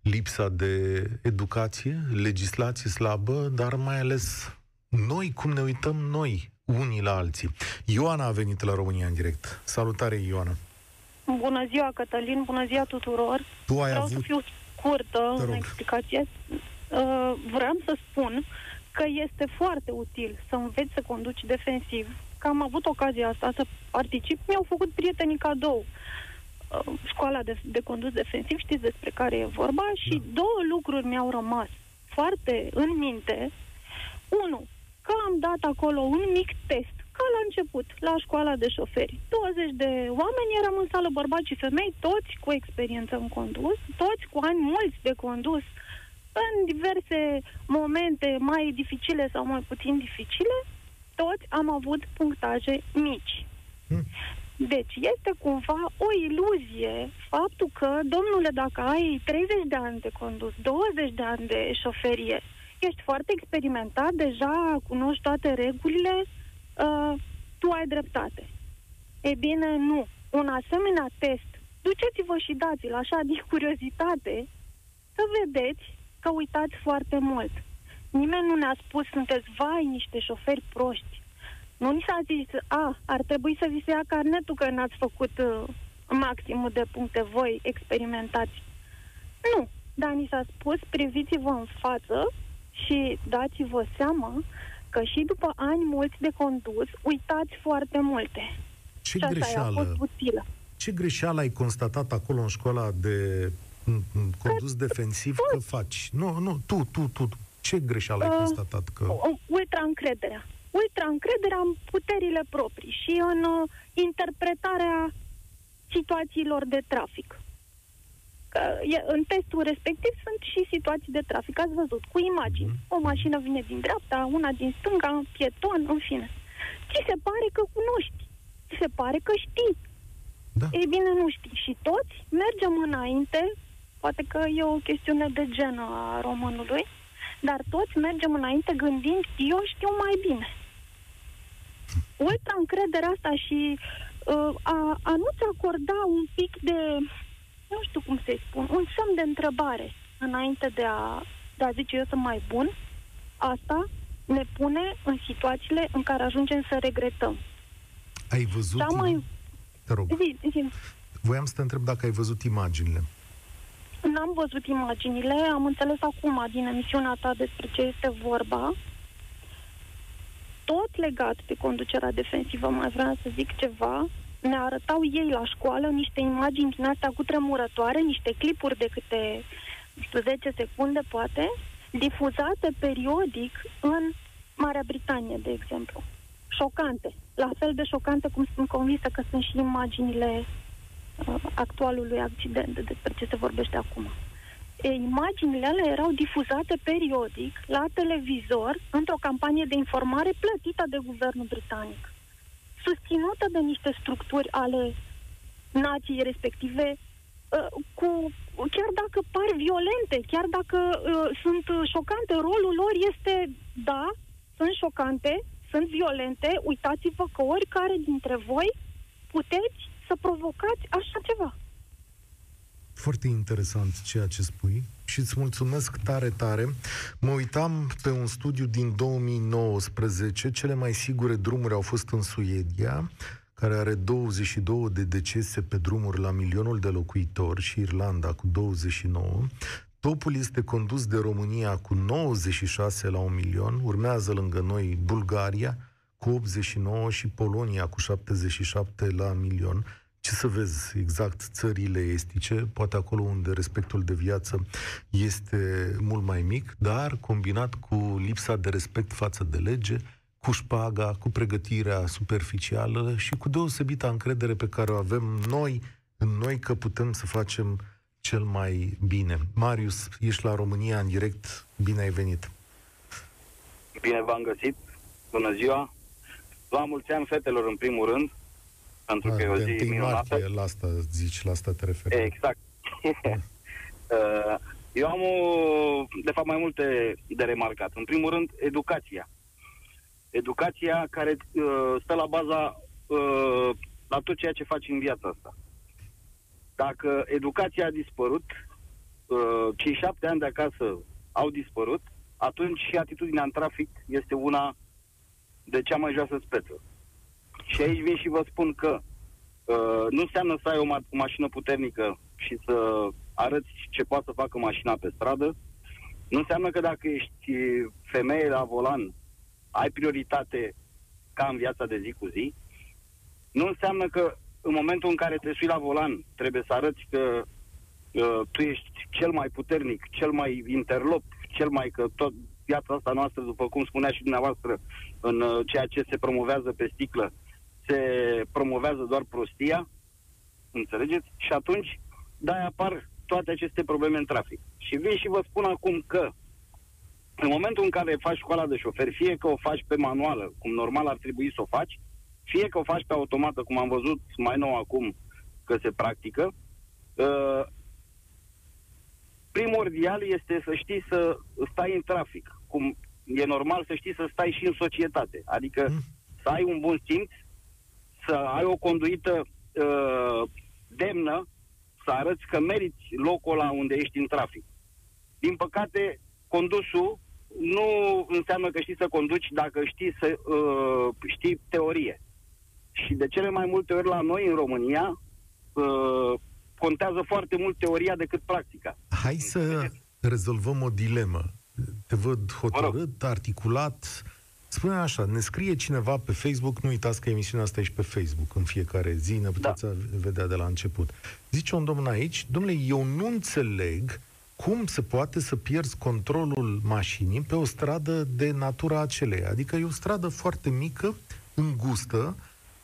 [SPEAKER 2] lipsa de educație, legislație slabă, dar mai ales noi, cum ne uităm noi unii la alții. Ioana a venit la România în direct. Salutare, Ioana!
[SPEAKER 8] Bună ziua, Cătălin, bună ziua tuturor.
[SPEAKER 2] Tu ai
[SPEAKER 8] Vreau
[SPEAKER 2] avut...
[SPEAKER 8] să fiu scurtă în explicație. Uh, vreau să spun că este foarte util să înveți să conduci defensiv. Că am avut ocazia asta să particip, mi-au făcut prietenii cadou. Uh, școala de, de condus defensiv, știți despre care e vorba, și da. două lucruri mi-au rămas foarte în minte. Unu, că am dat acolo un mic test ca la început, la școala de șoferi. 20 de oameni eram în sală, bărbați și femei, toți cu experiență în condus, toți cu ani mulți de condus, în diverse momente mai dificile sau mai puțin dificile, toți am avut punctaje mici. Hmm. Deci este cumva o iluzie faptul că, domnule, dacă ai 30 de ani de condus, 20 de ani de șoferie, ești foarte experimentat, deja cunoști toate regulile, uh, tu ai dreptate. E bine, nu. Un asemenea test, duceți-vă și dați-l așa de curiozitate, să vedeți că uitați foarte mult. Nimeni nu ne-a spus, sunteți, vai, niște șoferi proști. Nu ni s-a zis, a, ar trebui să vi se ia carnetul că n-ați făcut uh, maximul de puncte voi experimentați. Nu, dar ni s-a spus, priviți-vă în față și dați-vă seama că și după ani mulți de condus, uitați foarte multe.
[SPEAKER 2] Ce și greșeală,
[SPEAKER 8] a fost utilă.
[SPEAKER 2] Ce greșeală ai constatat acolo în școala de condus defensiv că faci? Nu, nu, tu, tu, tu. Ce greșeală ai uh, constatat? Că...
[SPEAKER 8] Ultra încrederea. Ultra încrederea în puterile proprii și în uh, interpretarea situațiilor de trafic. Că e, în testul respectiv sunt și situații de trafic. Ați văzut, cu imagini. Mm. O mașină vine din dreapta, una din stânga, pieton, în fine. Ți se pare că cunoști. Ți se pare că știi. Da. Ei bine, nu știi. Și toți mergem înainte, poate că e o chestiune de genă a românului, dar toți mergem înainte gândind, eu știu mai bine. Ultra încrederea asta și uh, a, a nu-ți acorda un pic de, nu știu cum să-i spun, un semn de întrebare înainte de a, de a zice eu sunt mai bun, asta ne pune în situațiile în care ajungem să regretăm.
[SPEAKER 2] Ai văzut... Da, mai... Te rog. Zi, zi. Voiam să te întreb dacă ai văzut imaginile.
[SPEAKER 8] N-am văzut imaginile, am înțeles acum din emisiunea ta despre ce este vorba. Tot legat de conducerea defensivă, mai vreau să zic ceva. Ne arătau ei la școală niște imagini din astea cu tremurătoare, niște clipuri de câte, știu, 10 secunde, poate, difuzate periodic în Marea Britanie, de exemplu. Șocante. La fel de șocante cum sunt convinsă că sunt și imaginile uh, actualului accident despre ce se vorbește acum. E, imaginile alea erau difuzate periodic la televizor într-o campanie de informare plătită de guvernul britanic, susținută de niște structuri ale nației respective, uh, cu, chiar dacă par violente, chiar dacă uh, sunt șocante, rolul lor este, da, sunt șocante, sunt violente, uitați-vă că oricare dintre voi puteți să provocați așa ceva.
[SPEAKER 2] Foarte interesant ceea ce spui și îți mulțumesc tare, tare. Mă uitam pe un studiu din 2019, cele mai sigure drumuri au fost în Suedia, care are 22 de decese pe drumuri la milionul de locuitori și Irlanda cu 29. Topul este condus de România cu 96 la un milion, urmează lângă noi Bulgaria cu 89 și Polonia cu 77 la milion. Ce să vezi exact țările estice, poate acolo unde respectul de viață este mult mai mic, dar combinat cu lipsa de respect față de lege, cu șpaga, cu pregătirea superficială și cu deosebită încredere pe care o avem noi în noi că putem să facem cel mai bine. Marius, ești la România în direct, bine ai venit.
[SPEAKER 9] Bine v-am găsit, bună ziua. La mulți ani fetelor în primul rând, pentru A, că e o zi minunată.
[SPEAKER 2] Martie, la asta zici, la asta te referi.
[SPEAKER 9] Exact. Uh, eu am, o, de fapt, mai multe de remarcat. În primul rând, educația. Educația care uh, stă la baza uh, la tot ceea ce faci în viața asta. Dacă educația a dispărut, uh, cei șapte ani de acasă au dispărut, atunci și atitudinea în trafic este una de cea mai joasă speță. Și aici vin și vă spun că uh, nu înseamnă să ai o, ma- o mașină puternică și să arăți ce poate să facă mașina pe stradă. Nu înseamnă că dacă ești femeie la volan, ai prioritate ca în viața de zi cu zi. Nu înseamnă că în momentul în care te sui la volan, trebuie să arăți că uh, tu ești cel mai puternic, cel mai interlop, cel mai că tot viața asta noastră, după cum spunea și dumneavoastră, în uh, ceea ce se promovează pe sticlă, se promovează doar prostia, înțelegeți? Și atunci, da, apar toate aceste probleme în trafic. Și vin și vă spun acum că în momentul în care faci școala de șofer, fie că o faci pe manuală, cum normal ar trebui să o faci, fie că o faci pe automată, cum am văzut mai nou acum că se practică, uh, primordial este să știi să stai în trafic. Cum e normal să știi să stai și în societate. Adică mm. să ai un bun simț, să ai o conduită uh, demnă, să arăți că meriți locul ăla unde ești în trafic. Din păcate, condusul nu înseamnă că știi să conduci dacă știi să uh, știi teorie. Și de cele mai multe ori la noi, în România, uh, contează foarte mult teoria decât practica.
[SPEAKER 2] Hai să rezolvăm o dilemă. Te văd hotărât, articulat. Spune așa, ne scrie cineva pe Facebook, nu uitați că emisiunea asta e și pe Facebook în fiecare zi, ne puteți da. vedea de la început. Zice un domn aici, domnule, eu nu înțeleg cum se poate să pierzi controlul mașinii pe o stradă de natura aceleia. Adică e o stradă foarte mică, îngustă,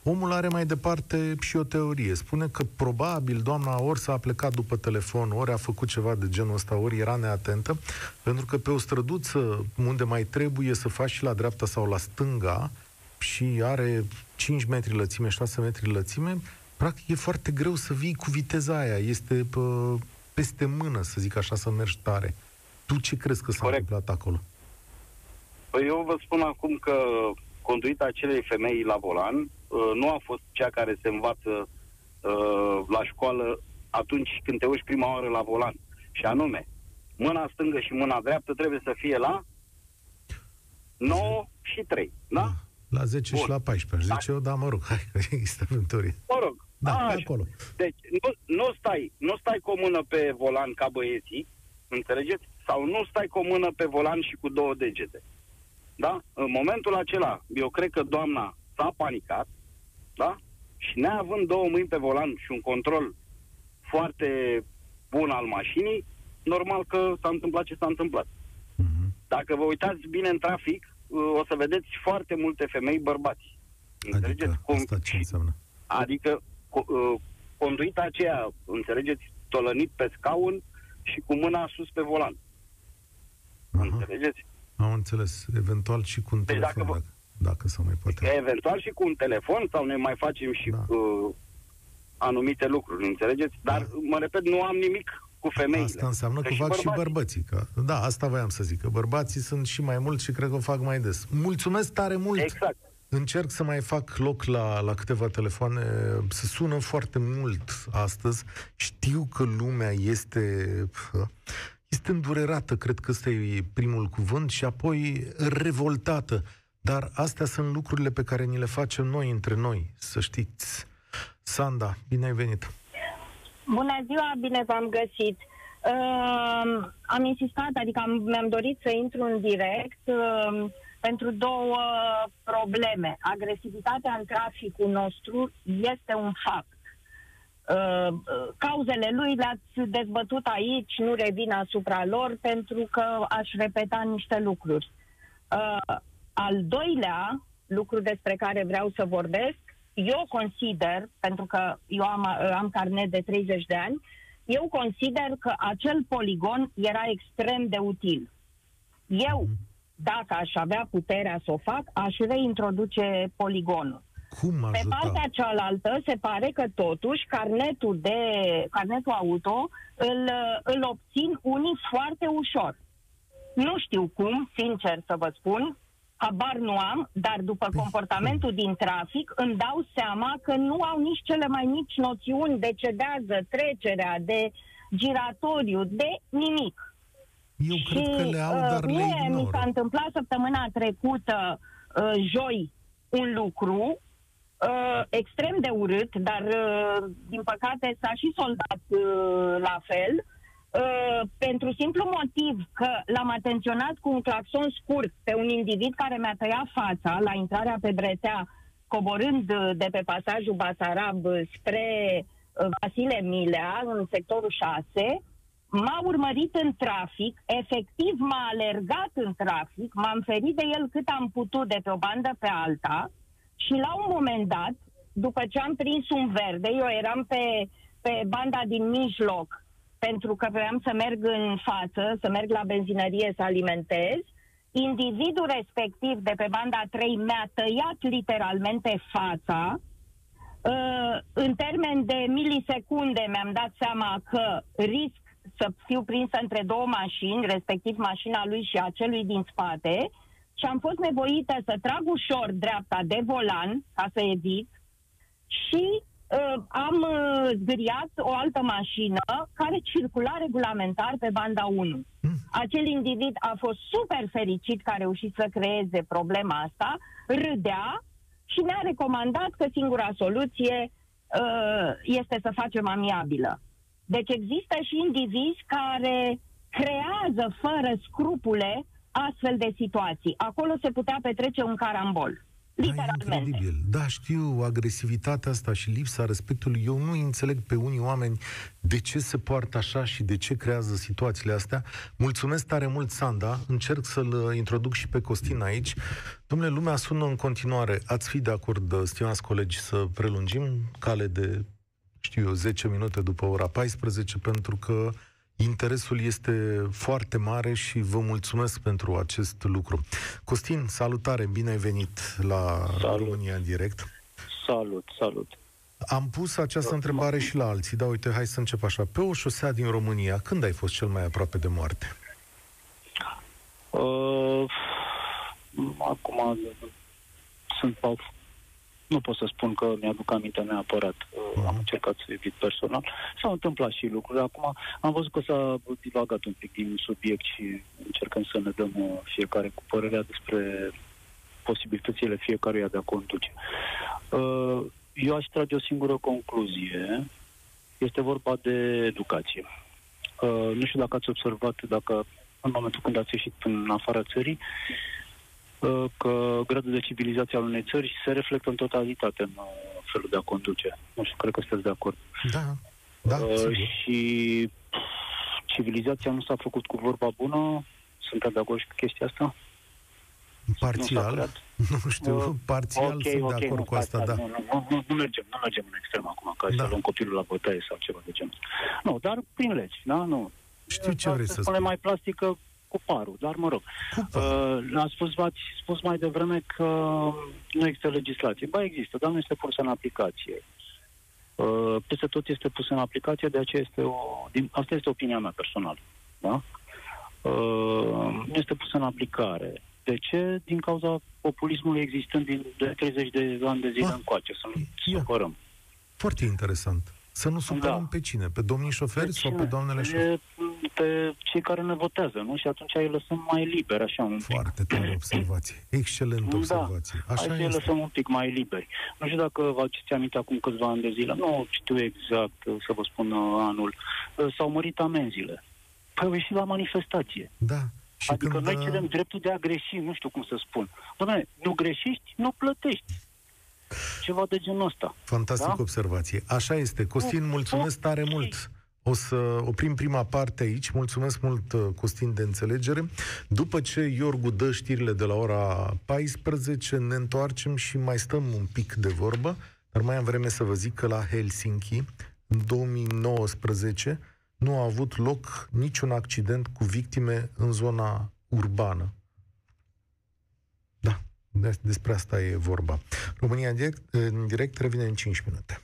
[SPEAKER 2] Omul are mai departe și o teorie. Spune că probabil doamna ori s-a plecat după telefon, ori a făcut ceva de genul ăsta, ori era neatentă, pentru că pe o străduță unde mai trebuie să faci și la dreapta sau la stânga și are 5 metri lățime, 6 metri lățime, practic e foarte greu să vii cu viteza aia. Este pe, peste mână, să zic așa, să mergi tare. Tu ce crezi că s-a Corect. întâmplat acolo?
[SPEAKER 9] Păi eu vă spun acum că conduita acelei femei la volan uh, nu a fost cea care se învață uh, la școală atunci când te uiți prima oară la volan. Și anume, mâna stângă și mâna dreaptă trebuie să fie la 9 și 3, da?
[SPEAKER 2] La 10 Bun. și la 14. Zice da. eu, da, mă rog, hai că există vânturii.
[SPEAKER 9] Mă rog,
[SPEAKER 2] da, a, acolo.
[SPEAKER 9] Deci, nu, nu, stai, nu stai cu o mână pe volan ca băieții, înțelegeți? Sau nu stai cu o mână pe volan și cu două degete. Da? În momentul acela, eu cred că doamna s-a panicat, da? Și neavând două mâini pe volan și un control foarte bun al mașinii, normal că s-a întâmplat ce s-a întâmplat. Uh-huh. Dacă vă uitați bine în trafic, o să vedeți foarte multe femei bărbați.
[SPEAKER 2] Înțelegeți? Adică, asta ce înseamnă?
[SPEAKER 9] Adică uh, conduita aceea, înțelegeți, tolănit pe scaun și cu mâna sus pe volan. Uh-huh. Înțelegeți?
[SPEAKER 2] Am înțeles. Eventual și cu un deci telefon, dacă, dacă se mai poate.
[SPEAKER 9] Eventual și cu un telefon sau ne mai facem și da. uh, anumite lucruri, înțelegeți? Dar, da. mă repet, nu am nimic cu femeile.
[SPEAKER 2] Asta înseamnă că, că fac și bărbații. și bărbații. Că, da, asta voiam să zic, că bărbații sunt și mai mulți și cred că o fac mai des. Mulțumesc tare mult!
[SPEAKER 9] Exact.
[SPEAKER 2] Încerc să mai fac loc la, la câteva telefoane. Se sună foarte mult astăzi. Știu că lumea este este îndurerată, cred că ăsta e primul cuvânt, și apoi revoltată. Dar astea sunt lucrurile pe care ni le facem noi între noi, să știți. Sanda, bine ai venit!
[SPEAKER 10] Bună ziua, bine v-am găsit! Uh, am insistat, adică am, mi-am dorit să intru în direct uh, pentru două probleme. Agresivitatea în traficul nostru este un fapt. Uh, cauzele lui le-ați dezbătut aici, nu revin asupra lor, pentru că aș repeta niște lucruri. Uh, al doilea lucru despre care vreau să vorbesc, eu consider, pentru că eu am, uh, am carnet de 30 de ani, eu consider că acel poligon era extrem de util. Eu, mhm. dacă aș avea puterea să o fac, aș reintroduce poligonul.
[SPEAKER 2] Cum
[SPEAKER 10] Pe partea cealaltă, se pare că totuși carnetul, de, carnetul auto îl, îl obțin unii foarte ușor. Nu știu cum, sincer să vă spun, habar nu am, dar după păi, comportamentul din trafic îmi dau seama că nu au nici cele mai mici noțiuni de cedează, trecerea, de giratoriu, de nimic.
[SPEAKER 2] Eu și, cred că le au, dar uh, le
[SPEAKER 10] mi s-a întâmplat săptămâna trecută, uh, joi, un lucru uh, extrem de urât, dar uh, din păcate s-a și soldat uh, la fel, uh, pentru simplu motiv că l-am atenționat cu un claxon scurt pe un individ care mi-a tăiat fața la intrarea pe Bretea, coborând uh, de pe pasajul Basarab spre uh, Vasile Milea, în sectorul 6, m-a urmărit în trafic, efectiv m-a alergat în trafic, m-am ferit de el cât am putut de pe o bandă pe alta, și la un moment dat, după ce am prins un verde, eu eram pe, pe banda din mijloc, pentru că vreau să merg în față, să merg la benzinărie să alimentez, individul respectiv de pe banda 3 mi-a tăiat literalmente fața. Uh, în termen de milisecunde mi-am dat seama că risc să fiu prinsă între două mașini, respectiv mașina lui și a celui din spate, și am fost nevoită să trag ușor dreapta de volan ca să evit și uh, am uh, zgâriat o altă mașină care circula regulamentar pe banda 1. Mm. Acel individ a fost super fericit că a reușit să creeze problema asta, râdea și ne-a recomandat că singura soluție uh, este să facem amiabilă. Deci există și indivizi care creează fără scrupule astfel de situații. Acolo se putea petrece un carambol. Literalmente. Da, incredibil.
[SPEAKER 2] Da, știu, agresivitatea asta și lipsa respectului. Eu nu înțeleg pe unii oameni de ce se poartă așa și de ce creează situațiile astea. Mulțumesc tare mult, Sanda. Încerc să-l introduc și pe Costin aici. Domnule, lumea sună în continuare. Ați fi de acord, stimați colegi, să prelungim cale de, știu eu, 10 minute după ora 14, pentru că Interesul este foarte mare și vă mulțumesc pentru acest lucru. Costin, salutare, bine ai venit la salut. România în direct.
[SPEAKER 11] Salut, salut.
[SPEAKER 2] Am pus această întrebare și la alții, dar uite, hai să încep așa. Pe o șosea din România, când ai fost cel mai aproape de moarte?
[SPEAKER 11] Uh, acum sunt nu pot să spun că mi-aduc aminte neapărat. Uh-huh. Am încercat să evit personal. S-au întâmplat și lucruri. Acum am văzut că s-a divagat un pic din subiect și încercăm să ne dăm uh, fiecare cu părerea despre posibilitățile fiecăruia de a conduce. Uh, eu aș trage o singură concluzie. Este vorba de educație. Uh, nu știu dacă ați observat, dacă în momentul când ați ieșit în afara țării, Uh, că gradul de civilizație al unei țări se reflectă în totalitate în uh, felul de a conduce. Nu știu, cred că sunteți de acord.
[SPEAKER 2] Da, da. Uh,
[SPEAKER 11] și civilizația nu s-a făcut cu vorba bună. Sunteți de acord și cu chestia asta?
[SPEAKER 2] Parțial. Nu, nu știu, uh, parțial okay, sunt okay, de acord nu, cu asta, da.
[SPEAKER 11] Nu, nu, nu, nu, mergem, nu mergem în extrem acum, ca da. să luăm copilul la bătaie sau ceva de genul. Nu, dar prin legi, da? Nu.
[SPEAKER 2] Știu ce vrei să spun.
[SPEAKER 11] mai plastică, cu parul, dar mă rog. Uh, a spus, ați spus mai devreme că nu există legislație. Ba există, dar nu este pusă în aplicație. Uh, peste tot este pusă în aplicație, de aceea este o... Din, asta este opinia mea personală. Da? Uh, nu este pusă în aplicare. De ce? Din cauza populismului existând din de 30 de ani de zile ah, încoace, să nu supărăm.
[SPEAKER 2] Foarte interesant. Să nu supărăm da. pe cine? Pe domnii șoferi pe sau pe doamnele șoferi?
[SPEAKER 11] Pe cei care ne votează, nu? Și atunci îi lăsăm mai liberi, așa un
[SPEAKER 2] pic. Foarte tare observație. Excelent da. observație. Așa
[SPEAKER 11] Hai să îi lăsăm un pic mai liberi. Nu știu dacă vă aduceți aminte acum câțiva ani de zile, nu știu exact să vă spun uh, anul, uh, s-au mărit amenziile. Păi au ieșit la manifestație.
[SPEAKER 2] Da.
[SPEAKER 11] Și adică când... noi uh, cerem dreptul de a greși, nu știu cum să spun. Doamne, nu greșești, nu plătești. Ceva de genul ăsta.
[SPEAKER 2] Fantastic da? observație. Așa este. Costin, mulțumesc tare mult. O să oprim prima parte aici. Mulțumesc mult, uh, Costin, de înțelegere. După ce Iorgu dă știrile de la ora 14, ne întoarcem și mai stăm un pic de vorbă, dar mai am vreme să vă zic că la Helsinki, în 2019, nu a avut loc niciun accident cu victime în zona urbană. Despre asta e vorba. România în direct, în direct revine în 5 minute.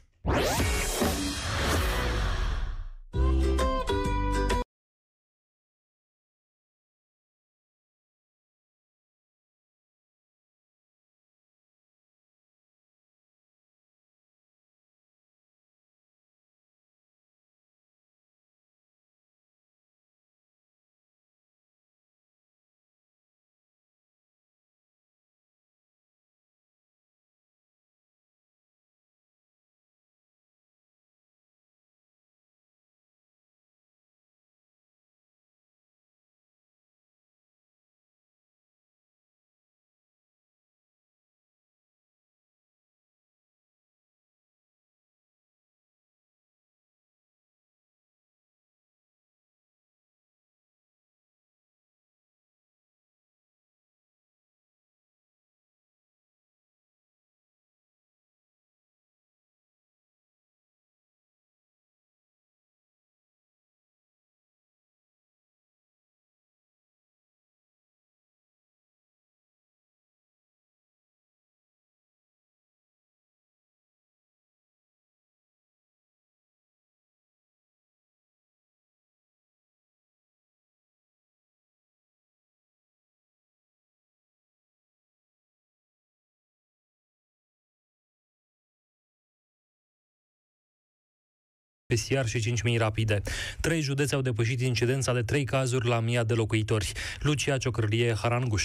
[SPEAKER 12] PCR și 5.000 rapide. Trei județe au depășit incidența de trei cazuri la mii de locuitori. Lucia Ciocrălie Haranguș.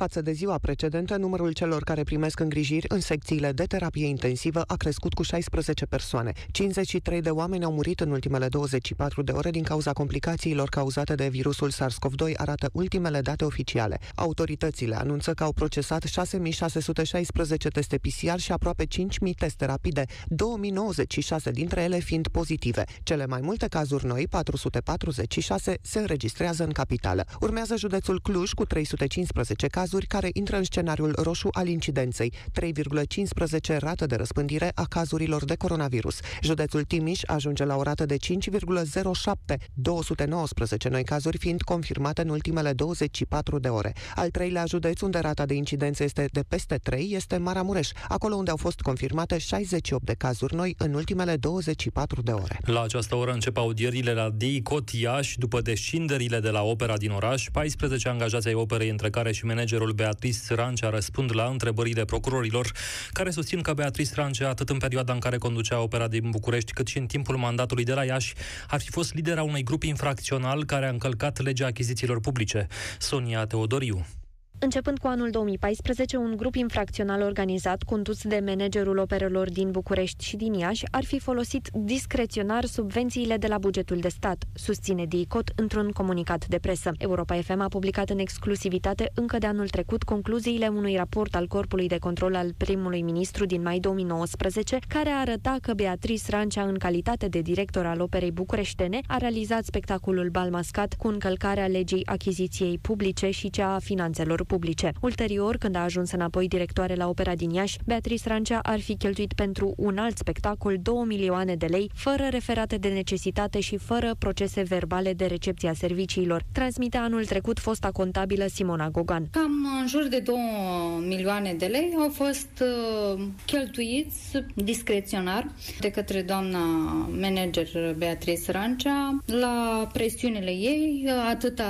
[SPEAKER 13] Față de ziua precedentă, numărul celor care primesc îngrijiri în secțiile de terapie intensivă a crescut cu 16 persoane. 53 de oameni au murit în ultimele 24 de ore din cauza complicațiilor cauzate de virusul SARS-CoV-2, arată ultimele date oficiale. Autoritățile anunță că au procesat 6616 teste PCR și aproape 5000 teste rapide, 2096 dintre ele fiind pozitive. Cele mai multe cazuri noi, 446, se înregistrează în capitală. Urmează județul Cluj cu 315 cazuri care intră în scenariul roșu al incidenței, 3,15 rată de răspândire a cazurilor de coronavirus. Județul Timiș ajunge la o rată de 5,07, 219 noi cazuri fiind confirmate în ultimele 24 de ore. Al treilea județ unde rata de incidență este de peste 3 este Maramureș, acolo unde au fost confirmate 68 de cazuri noi în ultimele 24 de ore.
[SPEAKER 12] La această oră încep audierile la DICOT Iași după descinderile de la opera din oraș. 14 angajați ai operei, între care și managerul Beatrice Rancea, răspund la întrebările procurorilor, care susțin că Beatrice Rancea, atât în perioada în care conducea opera din București, cât și în timpul mandatului de la Iași, ar fi fost lidera unui grup infracțional care a încălcat legea achizițiilor publice. Sonia Teodoriu.
[SPEAKER 14] Începând cu anul 2014, un grup infracțional organizat, condus de managerul operelor din București și din Iași, ar fi folosit discreționar subvențiile de la bugetul de stat, susține DICOT într-un comunicat de presă. Europa FM a publicat în exclusivitate încă de anul trecut concluziile unui raport al Corpului de Control al primului ministru din mai 2019, care arăta că Beatrice Rancea, în calitate de director al operei bucureștene, a realizat spectacolul Bal Mascat cu încălcarea legii achiziției publice și cea a finanțelor publice. Ulterior, când a ajuns înapoi directoare la opera din Iași, Beatrice Rancea ar fi cheltuit pentru un alt spectacol 2 milioane de lei, fără referate de necesitate și fără procese verbale de recepție a serviciilor. Transmite anul trecut fosta contabilă Simona Gogan.
[SPEAKER 15] Cam în jur de 2 milioane de lei au fost uh, cheltuiți discreționar de către doamna manager Beatrice Rancea la presiunile ei, atât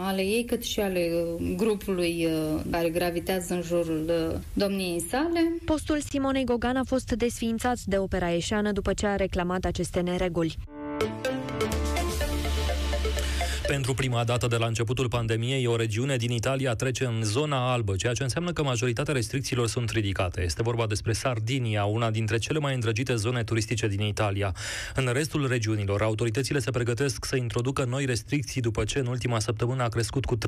[SPEAKER 15] ale ei cât și ale grupului Uh, care gravitează în jurul uh, domniei sale.
[SPEAKER 14] Postul Simonei Gogan a fost desființat de opera eșeană după ce a reclamat aceste nereguli.
[SPEAKER 12] Pentru prima dată de la începutul pandemiei, o regiune din Italia trece în zona albă, ceea ce înseamnă că majoritatea restricțiilor sunt ridicate. Este vorba despre Sardinia, una dintre cele mai îndrăgite zone turistice din Italia. În restul regiunilor, autoritățile se pregătesc să introducă noi restricții după ce în ultima săptămână a crescut cu 30%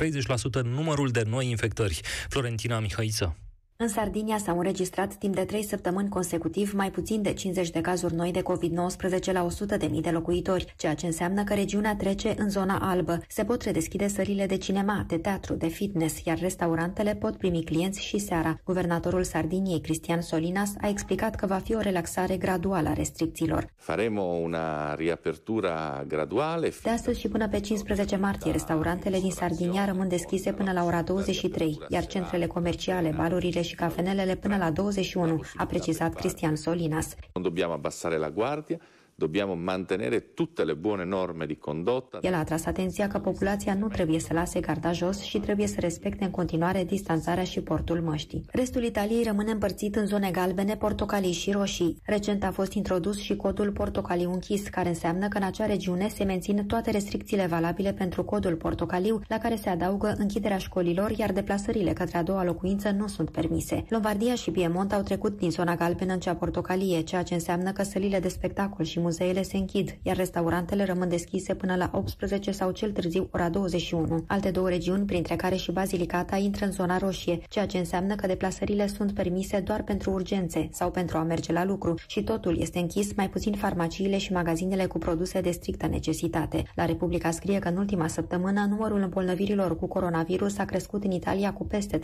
[SPEAKER 12] numărul de noi infectări. Florentina Mihaiță.
[SPEAKER 16] În Sardinia s-au înregistrat timp de trei săptămâni consecutiv mai puțin de 50 de cazuri noi de COVID-19 la 100 de mii de locuitori, ceea ce înseamnă că regiunea trece în zona albă. Se pot redeschide sălile de cinema, de teatru, de fitness, iar restaurantele pot primi clienți și seara. Guvernatorul Sardiniei, Cristian Solinas, a explicat că va fi o relaxare graduală a restricțiilor.
[SPEAKER 17] Faremo una riapertura graduale.
[SPEAKER 16] De astăzi și până pe 15 martie, restaurantele din Sardinia rămân deschise până la ora 23, iar centrele comerciale, balurile și și cafenelele până la 21, a precizat Cristian Solinas.
[SPEAKER 17] Non dobbiamo abbassare la guardia, Dobbiamo mantenere tutte le buone norme di condotta.
[SPEAKER 16] El a atras atenția că populația nu trebuie să lase garda jos și trebuie să respecte în continuare distanțarea și portul măștii. Restul Italiei rămâne împărțit în zone galbene, portocalii și roșii. Recent a fost introdus și codul portocaliu închis, care înseamnă că în acea regiune se mențin toate restricțiile valabile pentru codul portocaliu, la care se adaugă închiderea școlilor, iar deplasările către a doua locuință nu sunt permise. Lombardia și Piemont au trecut din zona galbenă în cea portocalie, ceea ce înseamnă că sălile de spectacol și muzeele se închid, iar restaurantele rămân deschise până la 18 sau cel târziu ora 21. Alte două regiuni, printre care și Bazilicata, intră în zona roșie, ceea ce înseamnă că deplasările sunt permise doar pentru urgențe sau pentru a merge la lucru și totul este închis, mai puțin farmaciile și magazinele cu produse de strictă necesitate. La Republica scrie că în ultima săptămână numărul îmbolnăvirilor cu coronavirus a crescut în Italia cu peste 30%,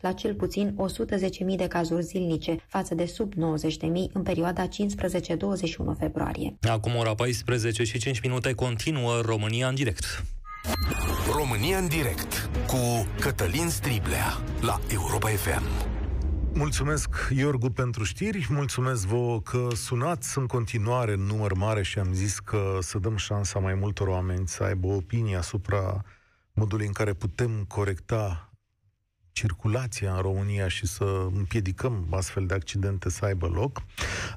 [SPEAKER 16] la cel puțin 110.000 de cazuri zilnice, față de sub 90.000 în perioada 15-21 februarie.
[SPEAKER 12] Acum ora 14 și 5 minute continuă România în direct.
[SPEAKER 1] România în direct cu Cătălin Striblea la Europa FM.
[SPEAKER 2] Mulțumesc, Iorgu, pentru știri. Mulțumesc vouă că sunați în continuare în număr mare și am zis că să dăm șansa mai multor oameni să aibă o opinie asupra modului în care putem corecta circulația în România și să împiedicăm astfel de accidente să aibă loc.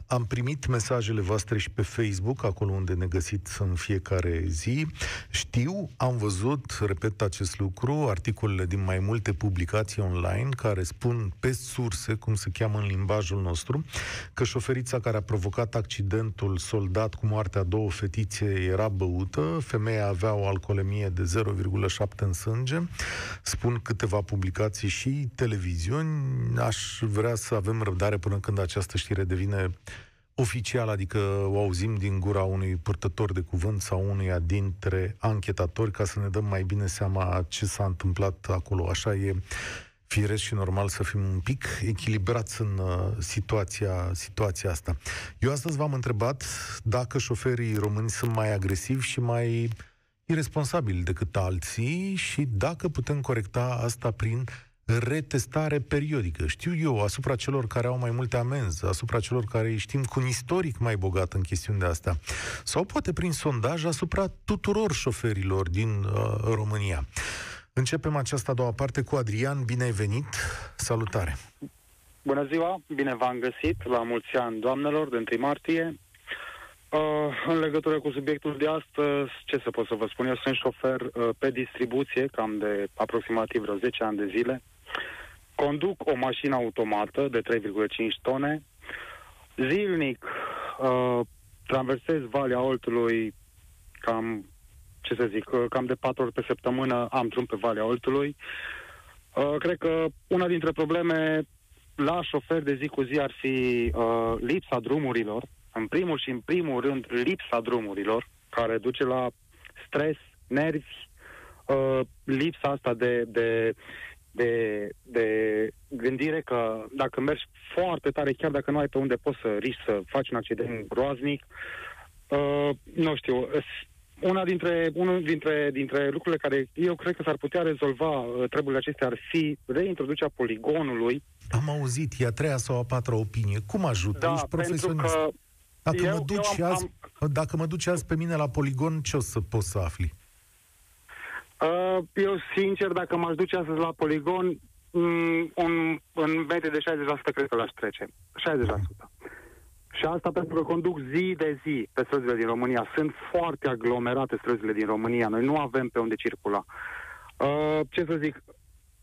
[SPEAKER 2] Am primit mesajele voastre și pe Facebook, acolo unde ne găsiți în fiecare zi. Știu, am văzut, repet acest lucru, articolele din mai multe publicații online care spun pe surse, cum se cheamă în limbajul nostru, că șoferița care a provocat accidentul soldat cu moartea două fetițe era băută, femeia avea o alcoolemie de 0,7 în sânge. Spun câteva publicații și televiziuni. Aș vrea să avem răbdare până când această știre devine oficial, adică o auzim din gura unui purtător de cuvânt sau unuia dintre anchetatori ca să ne dăm mai bine seama ce s-a întâmplat acolo. Așa e firesc și normal să fim un pic echilibrați în uh, situația, situația asta. Eu astăzi v-am întrebat dacă șoferii români sunt mai agresivi și mai irresponsabili decât alții și dacă putem corecta asta prin retestare periodică, știu eu, asupra celor care au mai multe amenzi, asupra celor care știm cu un istoric mai bogat în chestiuni de astea, sau poate prin sondaj asupra tuturor șoferilor din uh, România. Începem această a doua parte cu Adrian. Bine ai venit! Salutare!
[SPEAKER 18] Bună ziua! Bine v-am găsit la mulți ani, doamnelor, de 1 martie. Uh, în legătură cu subiectul de astăzi, ce să pot să vă spun? Eu sunt șofer uh, pe distribuție, cam de aproximativ vreo 10 ani de zile. Conduc o mașină automată de 3,5 tone. Zilnic uh, traversez Valea Oltului cam ce să zic, uh, cam de patru ori pe săptămână am drum pe Valea Oltului. Uh, cred că una dintre probleme la șofer de zi cu zi ar fi uh, lipsa drumurilor. În primul și în primul rând, lipsa drumurilor, care duce la stres, nervi, uh, lipsa asta de, de, de, de gândire că dacă mergi foarte tare, chiar dacă nu ai pe unde poți să riști să faci un accident groaznic, uh, nu știu, una dintre, unul dintre, dintre lucrurile care eu cred că s-ar putea rezolva uh, treburile acestea ar fi reintroducerea poligonului.
[SPEAKER 2] Am auzit, e a treia sau a patra opinie. Cum ajută?
[SPEAKER 18] Da,
[SPEAKER 2] Ești profesionist.
[SPEAKER 18] Că
[SPEAKER 2] dacă,
[SPEAKER 18] eu,
[SPEAKER 2] mă duci
[SPEAKER 18] eu am,
[SPEAKER 2] azi, am... dacă mă duci azi pe mine la poligon, ce o să poți să afli?
[SPEAKER 18] Uh, eu, sincer, dacă m-aș duce astăzi la poligon, mm, un, în medie de 60% cred că l-aș trece. 60%. Și asta pentru că conduc zi de zi pe străzile din România. Sunt foarte aglomerate străzile din România. Noi nu avem pe unde circula. Uh, ce să zic?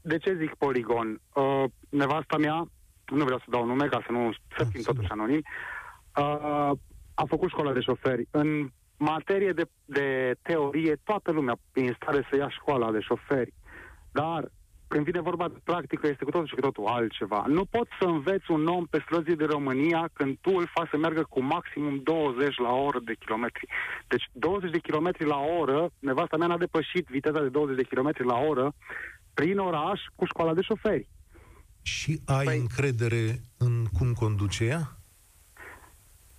[SPEAKER 18] De ce zic poligon? Uh, nevasta mea, nu vreau să dau nume ca să nu să fim totuși anonimi, uh, a făcut școala de șoferi. În materie de, de teorie, toată lumea e în stare să ia școala de șoferi. Dar când vine vorba de practică, este cu totul și cu totul altceva. Nu poți să înveți un om pe străzi de România când tu îl faci să meargă cu maximum 20 la oră de kilometri. Deci 20 de kilometri la oră, nevasta mea n-a depășit viteza de 20 de kilometri la oră prin oraș cu școala de șoferi.
[SPEAKER 2] Și ai păi... încredere în cum conduce ea?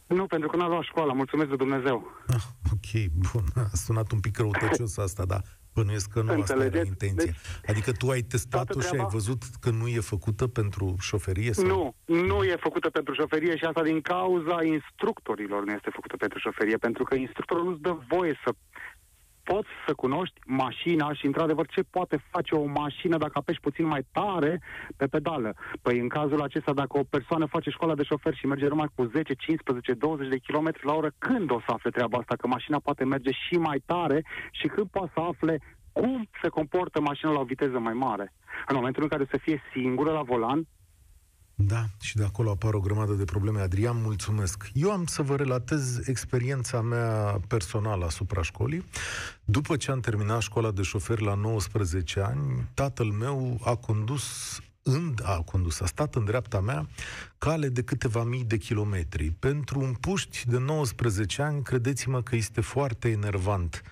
[SPEAKER 18] Nu, pentru că n-a luat școala, mulțumesc de Dumnezeu.
[SPEAKER 2] Ah, ok, bun. A sunat un pic răutăcios asta, dar Bănuiesc că nu Înțelegeți? asta era intenția. Deci, adică tu ai testat-o și ai văzut că nu e făcută pentru șoferie? Sau?
[SPEAKER 18] Nu, nu e făcută pentru șoferie și asta din cauza instructorilor nu este făcută pentru șoferie, pentru că instructorul nu-ți dă voie să poți să cunoști mașina și, într-adevăr, ce poate face o mașină dacă apeși puțin mai tare pe pedală. Păi, în cazul acesta, dacă o persoană face școala de șofer și merge numai cu 10, 15, 20 de km la oră, când o să afle treaba asta? Că mașina poate merge și mai tare și când poate să afle cum se comportă mașina la o viteză mai mare? În momentul în care să fie singură la volan,
[SPEAKER 2] da, și de acolo apar o grămadă de probleme. Adrian, mulțumesc. Eu am să vă relatez experiența mea personală asupra școlii. După ce am terminat școala de șofer la 19 ani, tatăl meu a condus în, a condus, a stat în dreapta mea cale de câteva mii de kilometri. Pentru un puști de 19 ani, credeți-mă că este foarte enervant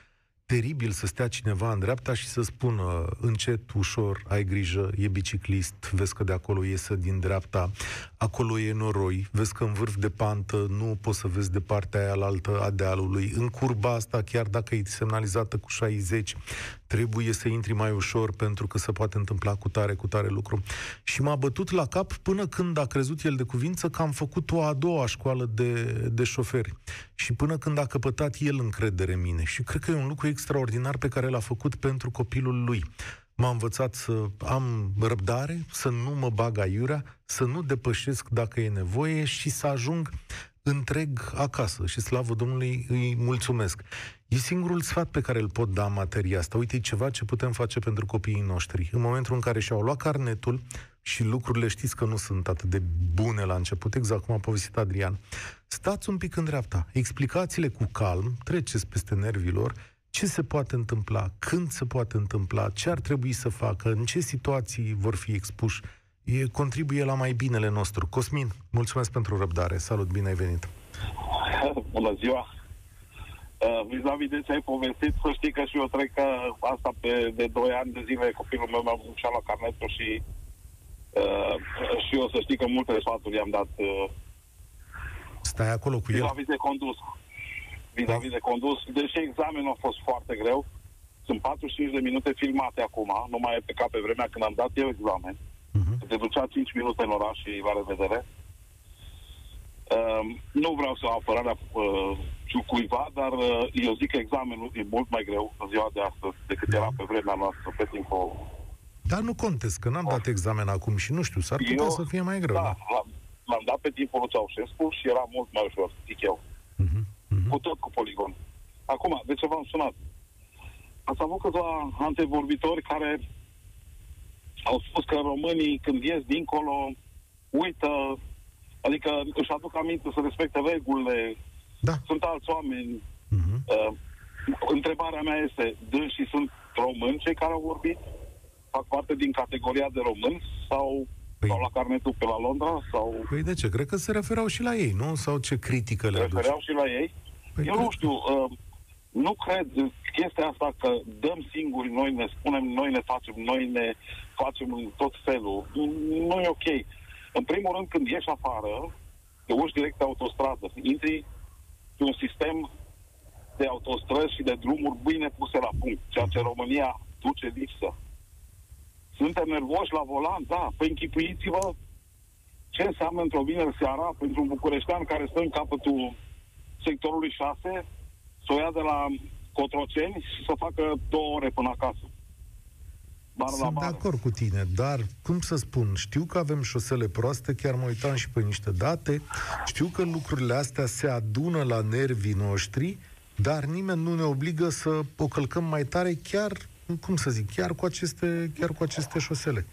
[SPEAKER 2] teribil să stea cineva în dreapta și să spună încet, ușor, ai grijă, e biciclist, vezi că de acolo iese din dreapta, acolo e noroi, vezi că în vârf de pantă nu poți să vezi de partea aia altă a dealului. În curba asta, chiar dacă e semnalizată cu 60, trebuie să intri mai ușor pentru că se poate întâmpla cu tare, cu tare lucru. Și m-a bătut la cap până când a crezut el de cuvință că am făcut o a doua școală de, de șoferi. Și până când a căpătat el încredere în mine. Și cred că e un lucru extraordinar pe care l-a făcut pentru copilul lui. m-a învățat să am răbdare, să nu mă bag aiurea, să nu depășesc dacă e nevoie și să ajung întreg acasă și slavă Domnului îi mulțumesc. E singurul sfat pe care îl pot da în materia asta. Uite, e ceva ce putem face pentru copiii noștri. În momentul în care și-au luat carnetul și lucrurile știți că nu sunt atât de bune la început, exact cum a povestit Adrian, stați un pic în dreapta, explicați-le cu calm, treceți peste nervilor, ce se poate întâmpla, când se poate întâmpla, ce ar trebui să facă, în ce situații vor fi expuși e, contribuie la mai binele nostru. Cosmin, mulțumesc pentru răbdare. Salut, bine ai venit.
[SPEAKER 19] Bună ziua. Uh, vis-a-vis de ce ai povestit, să știi că și eu trec că asta pe, de 2 ani de zile copilul meu mi-a și la carnetul și uh, și eu să știi că multe sfaturi i-am dat uh,
[SPEAKER 2] Stai acolo cu el.
[SPEAKER 19] Vis-a-vis de condus. Vis-a-vis de condus, deși examenul a fost foarte greu, sunt 45 de minute filmate acum, nu mai e pe cap pe vremea când am dat eu examen. Uh, te ducea 5 minute în oraș și la revedere. Uh, nu vreau să apărarea uh, cuiva, dar uh, eu zic că examenul e mult mai greu în ziua de astăzi decât era pe vremea noastră, pe timpul...
[SPEAKER 2] Dar nu contez, că n-am dat examen acum și nu știu, s-ar putea eu, să fie mai greu.
[SPEAKER 19] Da, l-am, l-am dat pe timpul lui Ceaușescu și era mult mai ușor, zic eu. Uh-huh, uh-huh. Cu tot cu poligon. Acum, de ce v-am sunat? Ați avut câțiva antevorbitori care au spus că românii, când ies dincolo, uită, adică își aduc aminte să respecte regulile,
[SPEAKER 2] da.
[SPEAKER 19] sunt alți oameni. Uh-huh. Uh, întrebarea mea este, și sunt români cei care au vorbit? Fac parte din categoria de români sau Păi... Sau la carnetul pe la Londra? Sau...
[SPEAKER 2] Păi de ce? Cred că se referau și la ei, nu? Sau ce critică le
[SPEAKER 19] Se refereau și la ei? Păi Eu că... nu știu. Uh, nu cred chestia asta că dăm singuri, noi ne spunem, noi ne facem, noi ne facem în tot felul. Nu e ok. În primul rând, când ieși afară, te urci direct pe autostradă, intri pe un sistem de autostrăzi și de drumuri bine puse la punct, ceea ce România duce lipsă. Suntem nervoși la volan? Da. Păi închipuiți-vă ce înseamnă într-o vineri seara pentru un bucureștean care stă în capătul sectorului 6 să o ia de la Cotroceni și să facă două ore până acasă.
[SPEAKER 2] Bar Sunt de acord cu tine, dar, cum să spun, știu că avem șosele proaste, chiar mă uitam și pe niște date, știu că lucrurile astea se adună la nervii noștri, dar nimeni nu ne obligă să o călcăm mai tare chiar, cum să zic, chiar cu aceste, chiar cu aceste șosele.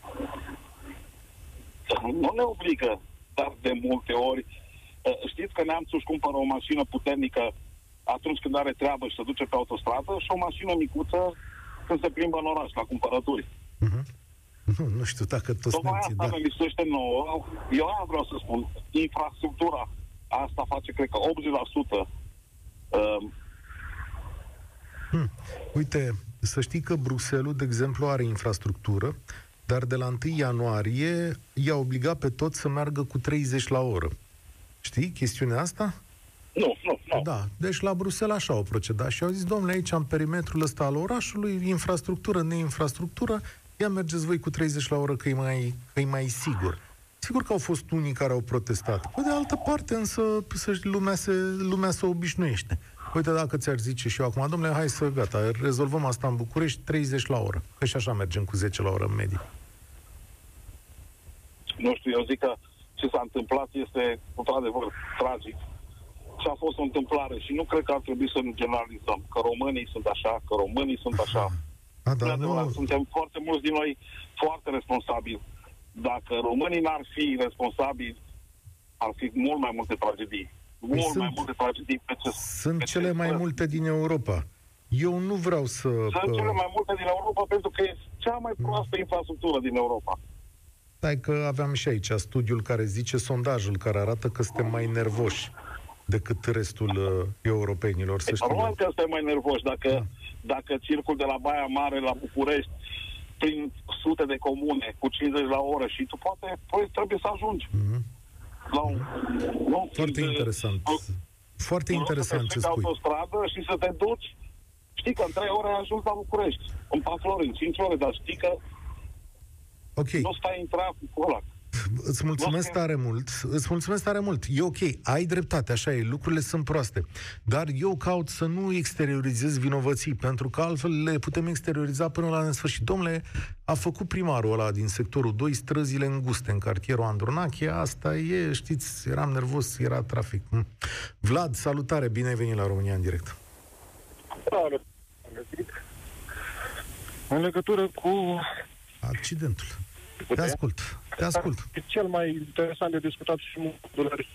[SPEAKER 19] Nu ne obligă, dar de multe ori ă, știți că neamțul își cumpără o mașină puternică atunci când are treabă și se duce pe autostradă și o mașină micuță când se plimbă în oraș la cumpărături. Uh-huh.
[SPEAKER 2] Nu, nu știu dacă toți
[SPEAKER 19] Tocmai asta da. mi se nouă. Eu aia vreau să spun. Infrastructura asta face, cred că 80% uh,
[SPEAKER 2] Hmm. Uite, să știi că Bruxelles, de exemplu, are infrastructură, dar de la 1 ianuarie i-a obligat pe toți să meargă cu 30 la oră. Știi chestiunea asta?
[SPEAKER 19] Nu, nu, nu.
[SPEAKER 2] Da, deci la Bruxelles așa au procedat și au zis, domnule, aici în perimetrul ăsta al orașului, infrastructură, neinfrastructură, ia mergeți voi cu 30 la oră că e mai, că e mai sigur. Sigur că au fost unii care au protestat. Pe de altă parte, însă, să lumea se, lumea se obișnuiește. Uite, dacă ți-ar zice și eu acum, domnule, hai să, gata, rezolvăm asta în București, 30 la oră. Că și așa mergem cu 10 la oră în medie.
[SPEAKER 19] Nu știu, eu zic că ce s-a întâmplat este, într-adevăr, tragic ce a fost o întâmplare și nu cred că ar trebui să nu generalizăm că românii sunt așa, că românii sunt așa.
[SPEAKER 2] A, da, nu...
[SPEAKER 19] Suntem foarte mulți din noi foarte responsabili. Dacă românii n-ar fi responsabili, ar fi mult mai multe tragedii. Păi mult sunt, mai multe tragedii pe ce...
[SPEAKER 2] Sunt pe cele ce mai multe din Europa. Eu nu vreau să...
[SPEAKER 19] Sunt uh... cele mai multe din Europa pentru că e cea mai proastă infrastructură din Europa.
[SPEAKER 2] Stai că aveam și aici studiul care zice, sondajul care arată că suntem mai nervoși decât restul uh, europenilor, să știu.
[SPEAKER 19] Probabil că suntem mai nervoși. Dacă, da. dacă circul de la Baia Mare la București prin sute de comune cu 50 la oră și tu poate, poate trebuie să ajungi. Mm-hmm. La un,
[SPEAKER 2] nu, Foarte de, interesant. Foarte interesant ce spui.
[SPEAKER 19] autostradă și să te duci Știi că în 3 ore ai ajuns la București, în 4 ore, în 5 ore, dar știi că
[SPEAKER 2] okay.
[SPEAKER 19] nu stai în trafic cu ăla.
[SPEAKER 2] Îți mulțumesc tare mult. Îți mulțumesc tare mult. E ok, ai dreptate, așa e, lucrurile sunt proaste. Dar eu caut să nu exteriorizez vinovății, pentru că altfel le putem exterioriza până la nesfârșit. Domnule, a făcut primarul ăla din sectorul 2 străzile înguste în cartierul Andronache, asta e, știți, eram nervos, era trafic. Hm. Vlad, salutare, bine ai venit la România în direct.
[SPEAKER 20] Salut! În legătură cu...
[SPEAKER 2] Accidentul. Te ascult, te ascult.
[SPEAKER 20] Cel mai interesant de discutat și modul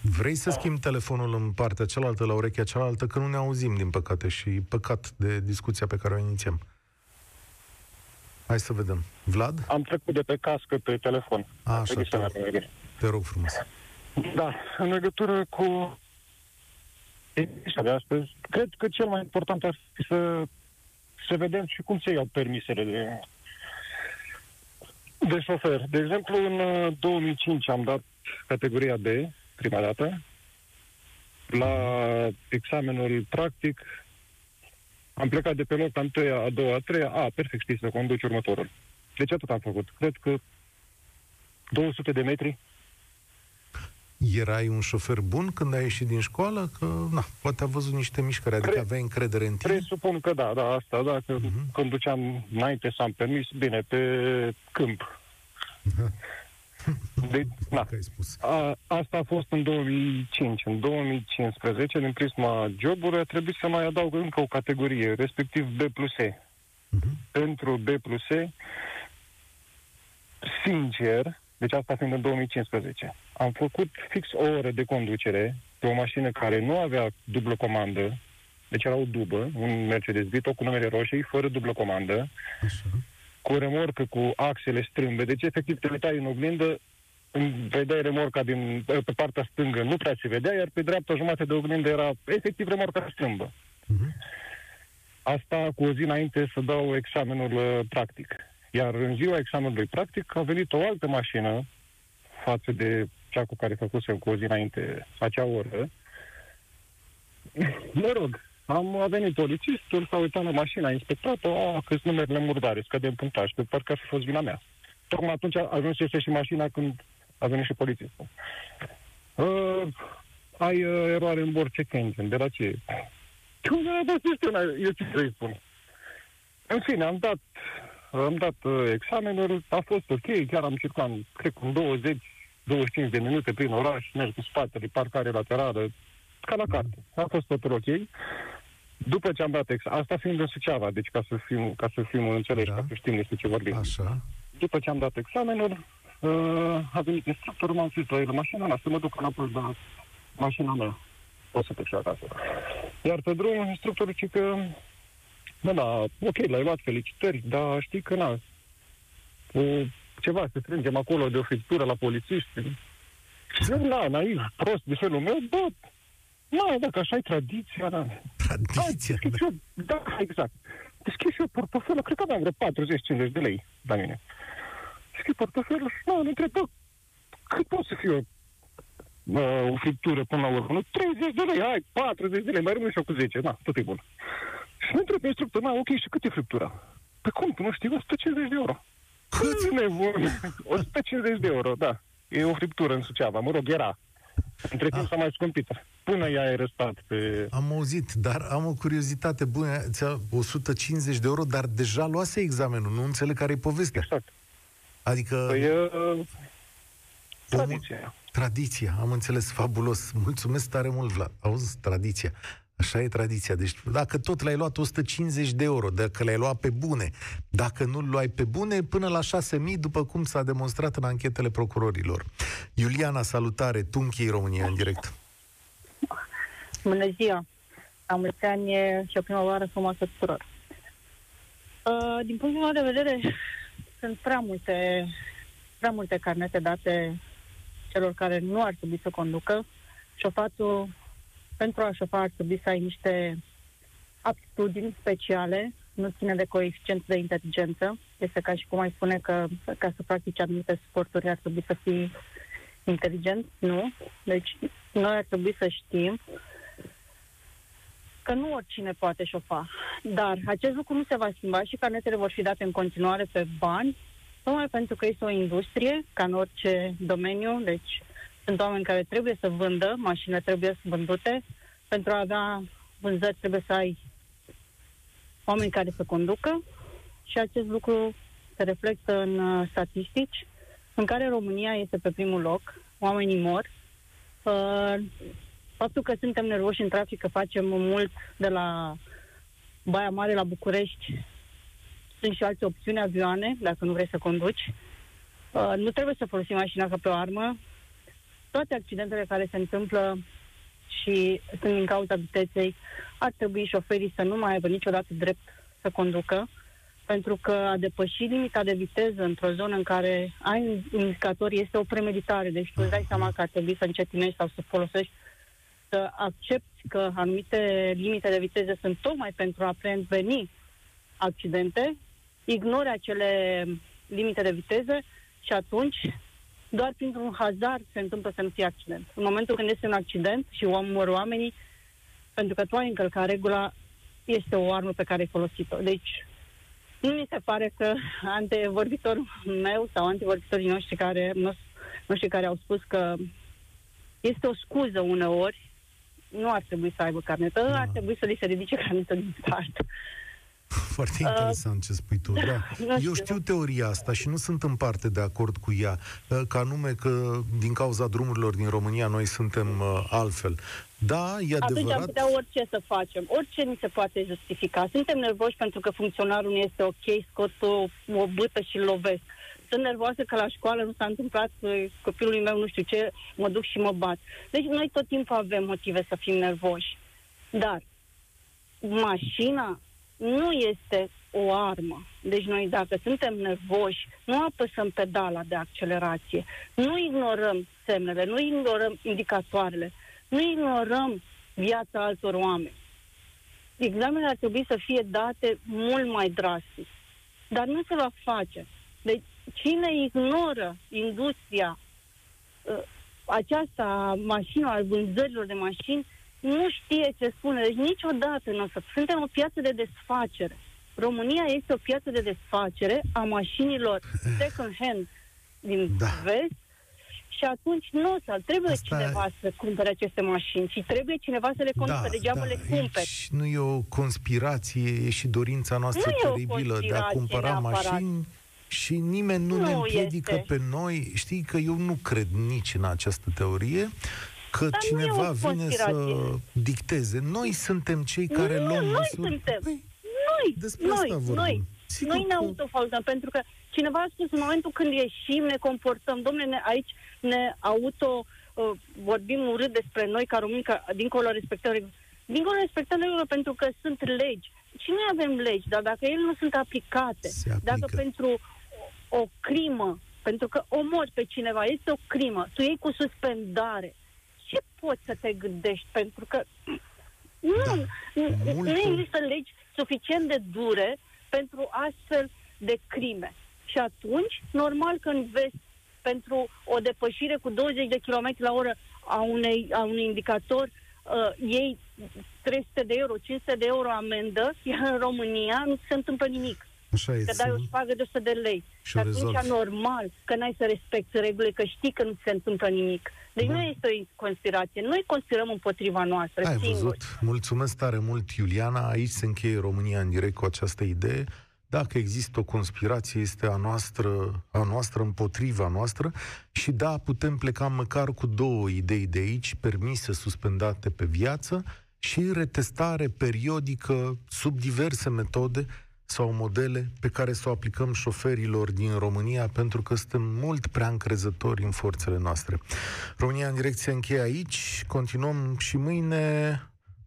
[SPEAKER 2] Vrei să schimbi telefonul în partea cealaltă, la urechea cealaltă, că nu ne auzim, din păcate, și păcat de discuția pe care o inițiem. Hai să vedem. Vlad?
[SPEAKER 20] Am trecut de pe cască pe telefon.
[SPEAKER 2] A, așa, te, rog, te rog frumos.
[SPEAKER 20] Da, în legătură cu de astăzi, cred că cel mai important ar fi să, să vedem și cum se iau permisele de, de șofer. De exemplu, în 2005 uh, am dat categoria B, prima dată, la examenul practic, am plecat de pe loc a întâia, a doua, a treia, a, perfect, știi să conduci următorul. Deci atât am făcut. Cred că 200 de metri
[SPEAKER 2] Erai un șofer bun când ai ieșit din școală? Că, na, poate a văzut niște mișcări, adică Pre- aveai încredere în tine?
[SPEAKER 20] Presupun că da, da, asta, da, că uh-huh. când duceam înainte să am permis, bine, pe câmp. De, na.
[SPEAKER 2] spus.
[SPEAKER 20] A, asta a fost în 2005. În 2015, din prisma jobului, a trebuit să mai adaug încă o categorie, respectiv B plus E. Uh-huh. Pentru B plus E, sincer, deci asta fiind în 2015, am făcut fix o oră de conducere pe o mașină care nu avea dublă comandă, deci era o dubă, un Mercedes Vito cu numele roșii, fără dublă comandă, Așa. cu o remorcă cu axele strâmbe. Deci, efectiv, te uitai în oglindă, vedeai remorca din, pe partea stângă, nu prea se vedea, iar pe dreapta jumătate de oglindă era efectiv remorca strâmbă. Uh-huh. Asta cu o zi înainte să dau examenul uh, practic. Iar în ziua examenului practic a venit o altă mașină față de cea cu care făcusem cu o zi înainte acea oră. Mă rog, am a venit polițistul, s-a uitat la mașina, a inspectat-o, a, câți numerele murdare, scădem punctaj, pe parcă ar fi fost vina mea. Tocmai atunci a ajuns să și mașina când a venit și polițistul. Uh, ai uh, eroare în bord check engine, de la ce? Cum a dat eu ce să spun? În fine, am dat am dat uh, examenul, a fost ok, chiar am circulat, cred că în 20, 25 de minute prin oraș, merg cu spatele, parcare laterală, ca la carte. A fost totul ok. După ce am dat ex, asta fiind în Suceava, deci ca să fim, ca să fim înțeleși, da. ca să știm despre ce vorbim.
[SPEAKER 2] Așa.
[SPEAKER 20] După ce am dat examenul, uh, a venit instructorul, m-am zis la el mașina mea, să mă duc înapoi la mașina mea. O să plec și acasă. Iar pe drum, instructorul zice că da, da, ok, l-ai luat, felicitări, dar știi că na, cu ceva să strângem acolo de o friptură la polițiști. Eu, na, naiv, prost de felul meu, bă, na, dacă așa e tradiția, da.
[SPEAKER 2] Tradiția,
[SPEAKER 20] da. Eu, da, exact. Deschid și eu portofelul, cred că aveam vreo 40-50 de lei la mine. Deschid portofelul și, na, îl întreb, bă, cât pot să fiu uh, o friptură până la urmă? Nu, 30 de lei, hai, 40 de lei, mai rămân și eu cu 10, na, tot e bun. Și mă întreb pe instructor, na, ok, și cât e friptura? Pe cum, tu nu știi? 150 de euro. Cât nebun? 150 de euro, da. E o friptură în Suceava, mă rog, era. Între timp ah. s-a mai scumpit. Până ea a răstat pe...
[SPEAKER 2] Am auzit, dar am o curiozitate bună. 150 de euro, dar deja luase examenul. Nu înțeleg care e povestea.
[SPEAKER 20] Exact.
[SPEAKER 2] Adică...
[SPEAKER 20] Păi, uh, tradiția.
[SPEAKER 2] Tradiția, am înțeles, fabulos. Mulțumesc tare mult, Vlad. Auzi, tradiția. Așa e tradiția. Deci dacă tot l-ai luat 150 de euro, dacă l-ai luat pe bune, dacă nu-l luai pe bune, până la 6.000, după cum s-a demonstrat în anchetele procurorilor. Iuliana, salutare, tu închei România în direct.
[SPEAKER 21] Bună ziua! Am mulți ani și o primăvară frumoasă tuturor. Uh, din punctul meu de vedere, sunt prea multe, prea multe carnete date celor care nu ar trebui să conducă. Șofatul pentru a șofa ar trebui să ai niște aptitudini speciale, nu ține de coeficient de inteligență. Este ca și cum ai spune că ca să practici anumite sporturi ar trebui să fii inteligent. Nu. Deci noi ar trebui să știm că nu oricine poate șofa. Dar acest lucru nu se va schimba și carnetele vor fi date în continuare pe bani tocmai pentru că este o industrie, ca în orice domeniu, deci sunt oameni care trebuie să vândă, mașinile trebuie să vândute, pentru a avea vânzări trebuie să ai oameni care să conducă și acest lucru se reflectă în uh, statistici, în care România este pe primul loc, oamenii mor. Uh, faptul că suntem nervoși în trafic, că facem mult de la Baia Mare la București, sunt și alte opțiuni, avioane, dacă nu vrei să conduci. Uh, nu trebuie să folosim mașina ca pe o armă. Toate accidentele care se întâmplă și sunt din cauza viteței, ar trebui șoferii să nu mai aibă niciodată drept să conducă, pentru că a depăși limita de viteză într-o zonă în care ai un indicator este o premeditare, deci tu îți dai seama că ar trebui să încetinești sau să folosești, să accepti că anumite limite de viteză sunt tocmai pentru a preveni accidente, ignori acele limite de viteză și atunci doar printr-un hazard se întâmplă să nu fie accident. În momentul când este un accident și omor oamenii, pentru că tu ai încălcat regula, este o armă pe care ai folosit-o. Deci, nu mi se pare că antevorbitorul meu sau antevorbitorii noștri care, nu știu, care au spus că este o scuză uneori, nu ar trebui să aibă carnetă, da. ar trebui să li se ridice carnetă din start.
[SPEAKER 2] Foarte uh, interesant uh, ce spui tu. Da. Eu știu. știu teoria asta și nu sunt în parte de acord cu ea, uh, ca nume că din cauza drumurilor din România noi suntem uh, altfel. Da, e adevărat. Atunci
[SPEAKER 21] am putea orice să facem. Orice ni se poate justifica. Suntem nervoși pentru că funcționarul nu este ok, scot o, o bâtă și lovesc. Sunt nervoasă că la școală nu s-a întâmplat copilului meu nu știu ce, mă duc și mă bat. Deci noi tot timpul avem motive să fim nervoși. Dar mașina nu este o armă. Deci noi dacă suntem nervoși, nu apăsăm pedala de accelerație, nu ignorăm semnele, nu ignorăm indicatoarele, nu ignorăm viața altor oameni. Examenele ar trebui să fie date mult mai drastic. Dar nu se va face. Deci cine ignoră industria uh, aceasta mașină, al vânzărilor de mașini, nu știe ce spune. Deci niciodată nu o să... Suntem o piață de desfacere. România este o piață de desfacere a mașinilor second hand din da. vest și atunci nu o să trebuie Asta... cineva să cumpere aceste mașini și trebuie cineva să le conducă, da, degeaba da. le cumperi.
[SPEAKER 2] nu e o conspirație, e și dorința noastră nu teribilă de a cumpăra neapărat. mașini și nimeni nu, nu ne împiedică este. pe noi. Știi că eu nu cred nici în această teorie că Dar cineva vine să dicteze. Noi suntem cei care nu, luăm
[SPEAKER 21] noi măsuri. suntem. Păi, noi, despre noi, asta vorbim. noi. Sigur noi ne autofaltăm, pentru că cineva a spus în momentul când ieșim, ne comportăm. Domnule, ne, aici ne auto uh, vorbim urât despre noi ca români, că dincolo respectăm Dincolo respectăm regulile pentru că sunt legi. Și noi avem legi, dar dacă ele nu sunt aplicate, dacă pentru o crimă, pentru că omori pe cineva, este o crimă, tu iei cu suspendare, ce poți să te gândești? Pentru că nu, da, nu, nu există legi suficient de dure pentru astfel de crime. Și atunci, normal că vezi pentru o depășire cu 20 de km la oră a, unei, a unui indicator, uh, ei 300 de euro, 500 de euro amendă, iar în România nu se întâmplă nimic.
[SPEAKER 2] Așa
[SPEAKER 21] că dai o șpagă de 100 de lei. Și, și atunci rezolvi. normal că n-ai să respecti regulile, că știi că nu se întâmplă nimic. Deci da. nu este o conspirație. Noi conspirăm împotriva noastră, Ai singuri. văzut.
[SPEAKER 2] Mulțumesc tare mult, Iuliana. Aici se încheie România în direct cu această idee. Dacă există o conspirație, este a noastră, a noastră împotriva noastră și da, putem pleca măcar cu două idei de aici, permise suspendate pe viață și retestare periodică sub diverse metode sau modele pe care să o aplicăm șoferilor din România, pentru că suntem mult prea încrezători în forțele noastre. România în direcție încheie aici, continuăm și mâine.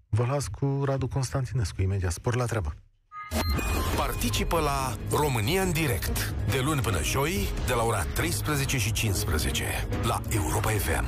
[SPEAKER 2] Vă las cu Radu Constantinescu, imediat. Spor la treabă!
[SPEAKER 1] Participă la România în direct, de luni până joi, de la ora 13 și 15, la Europa FM.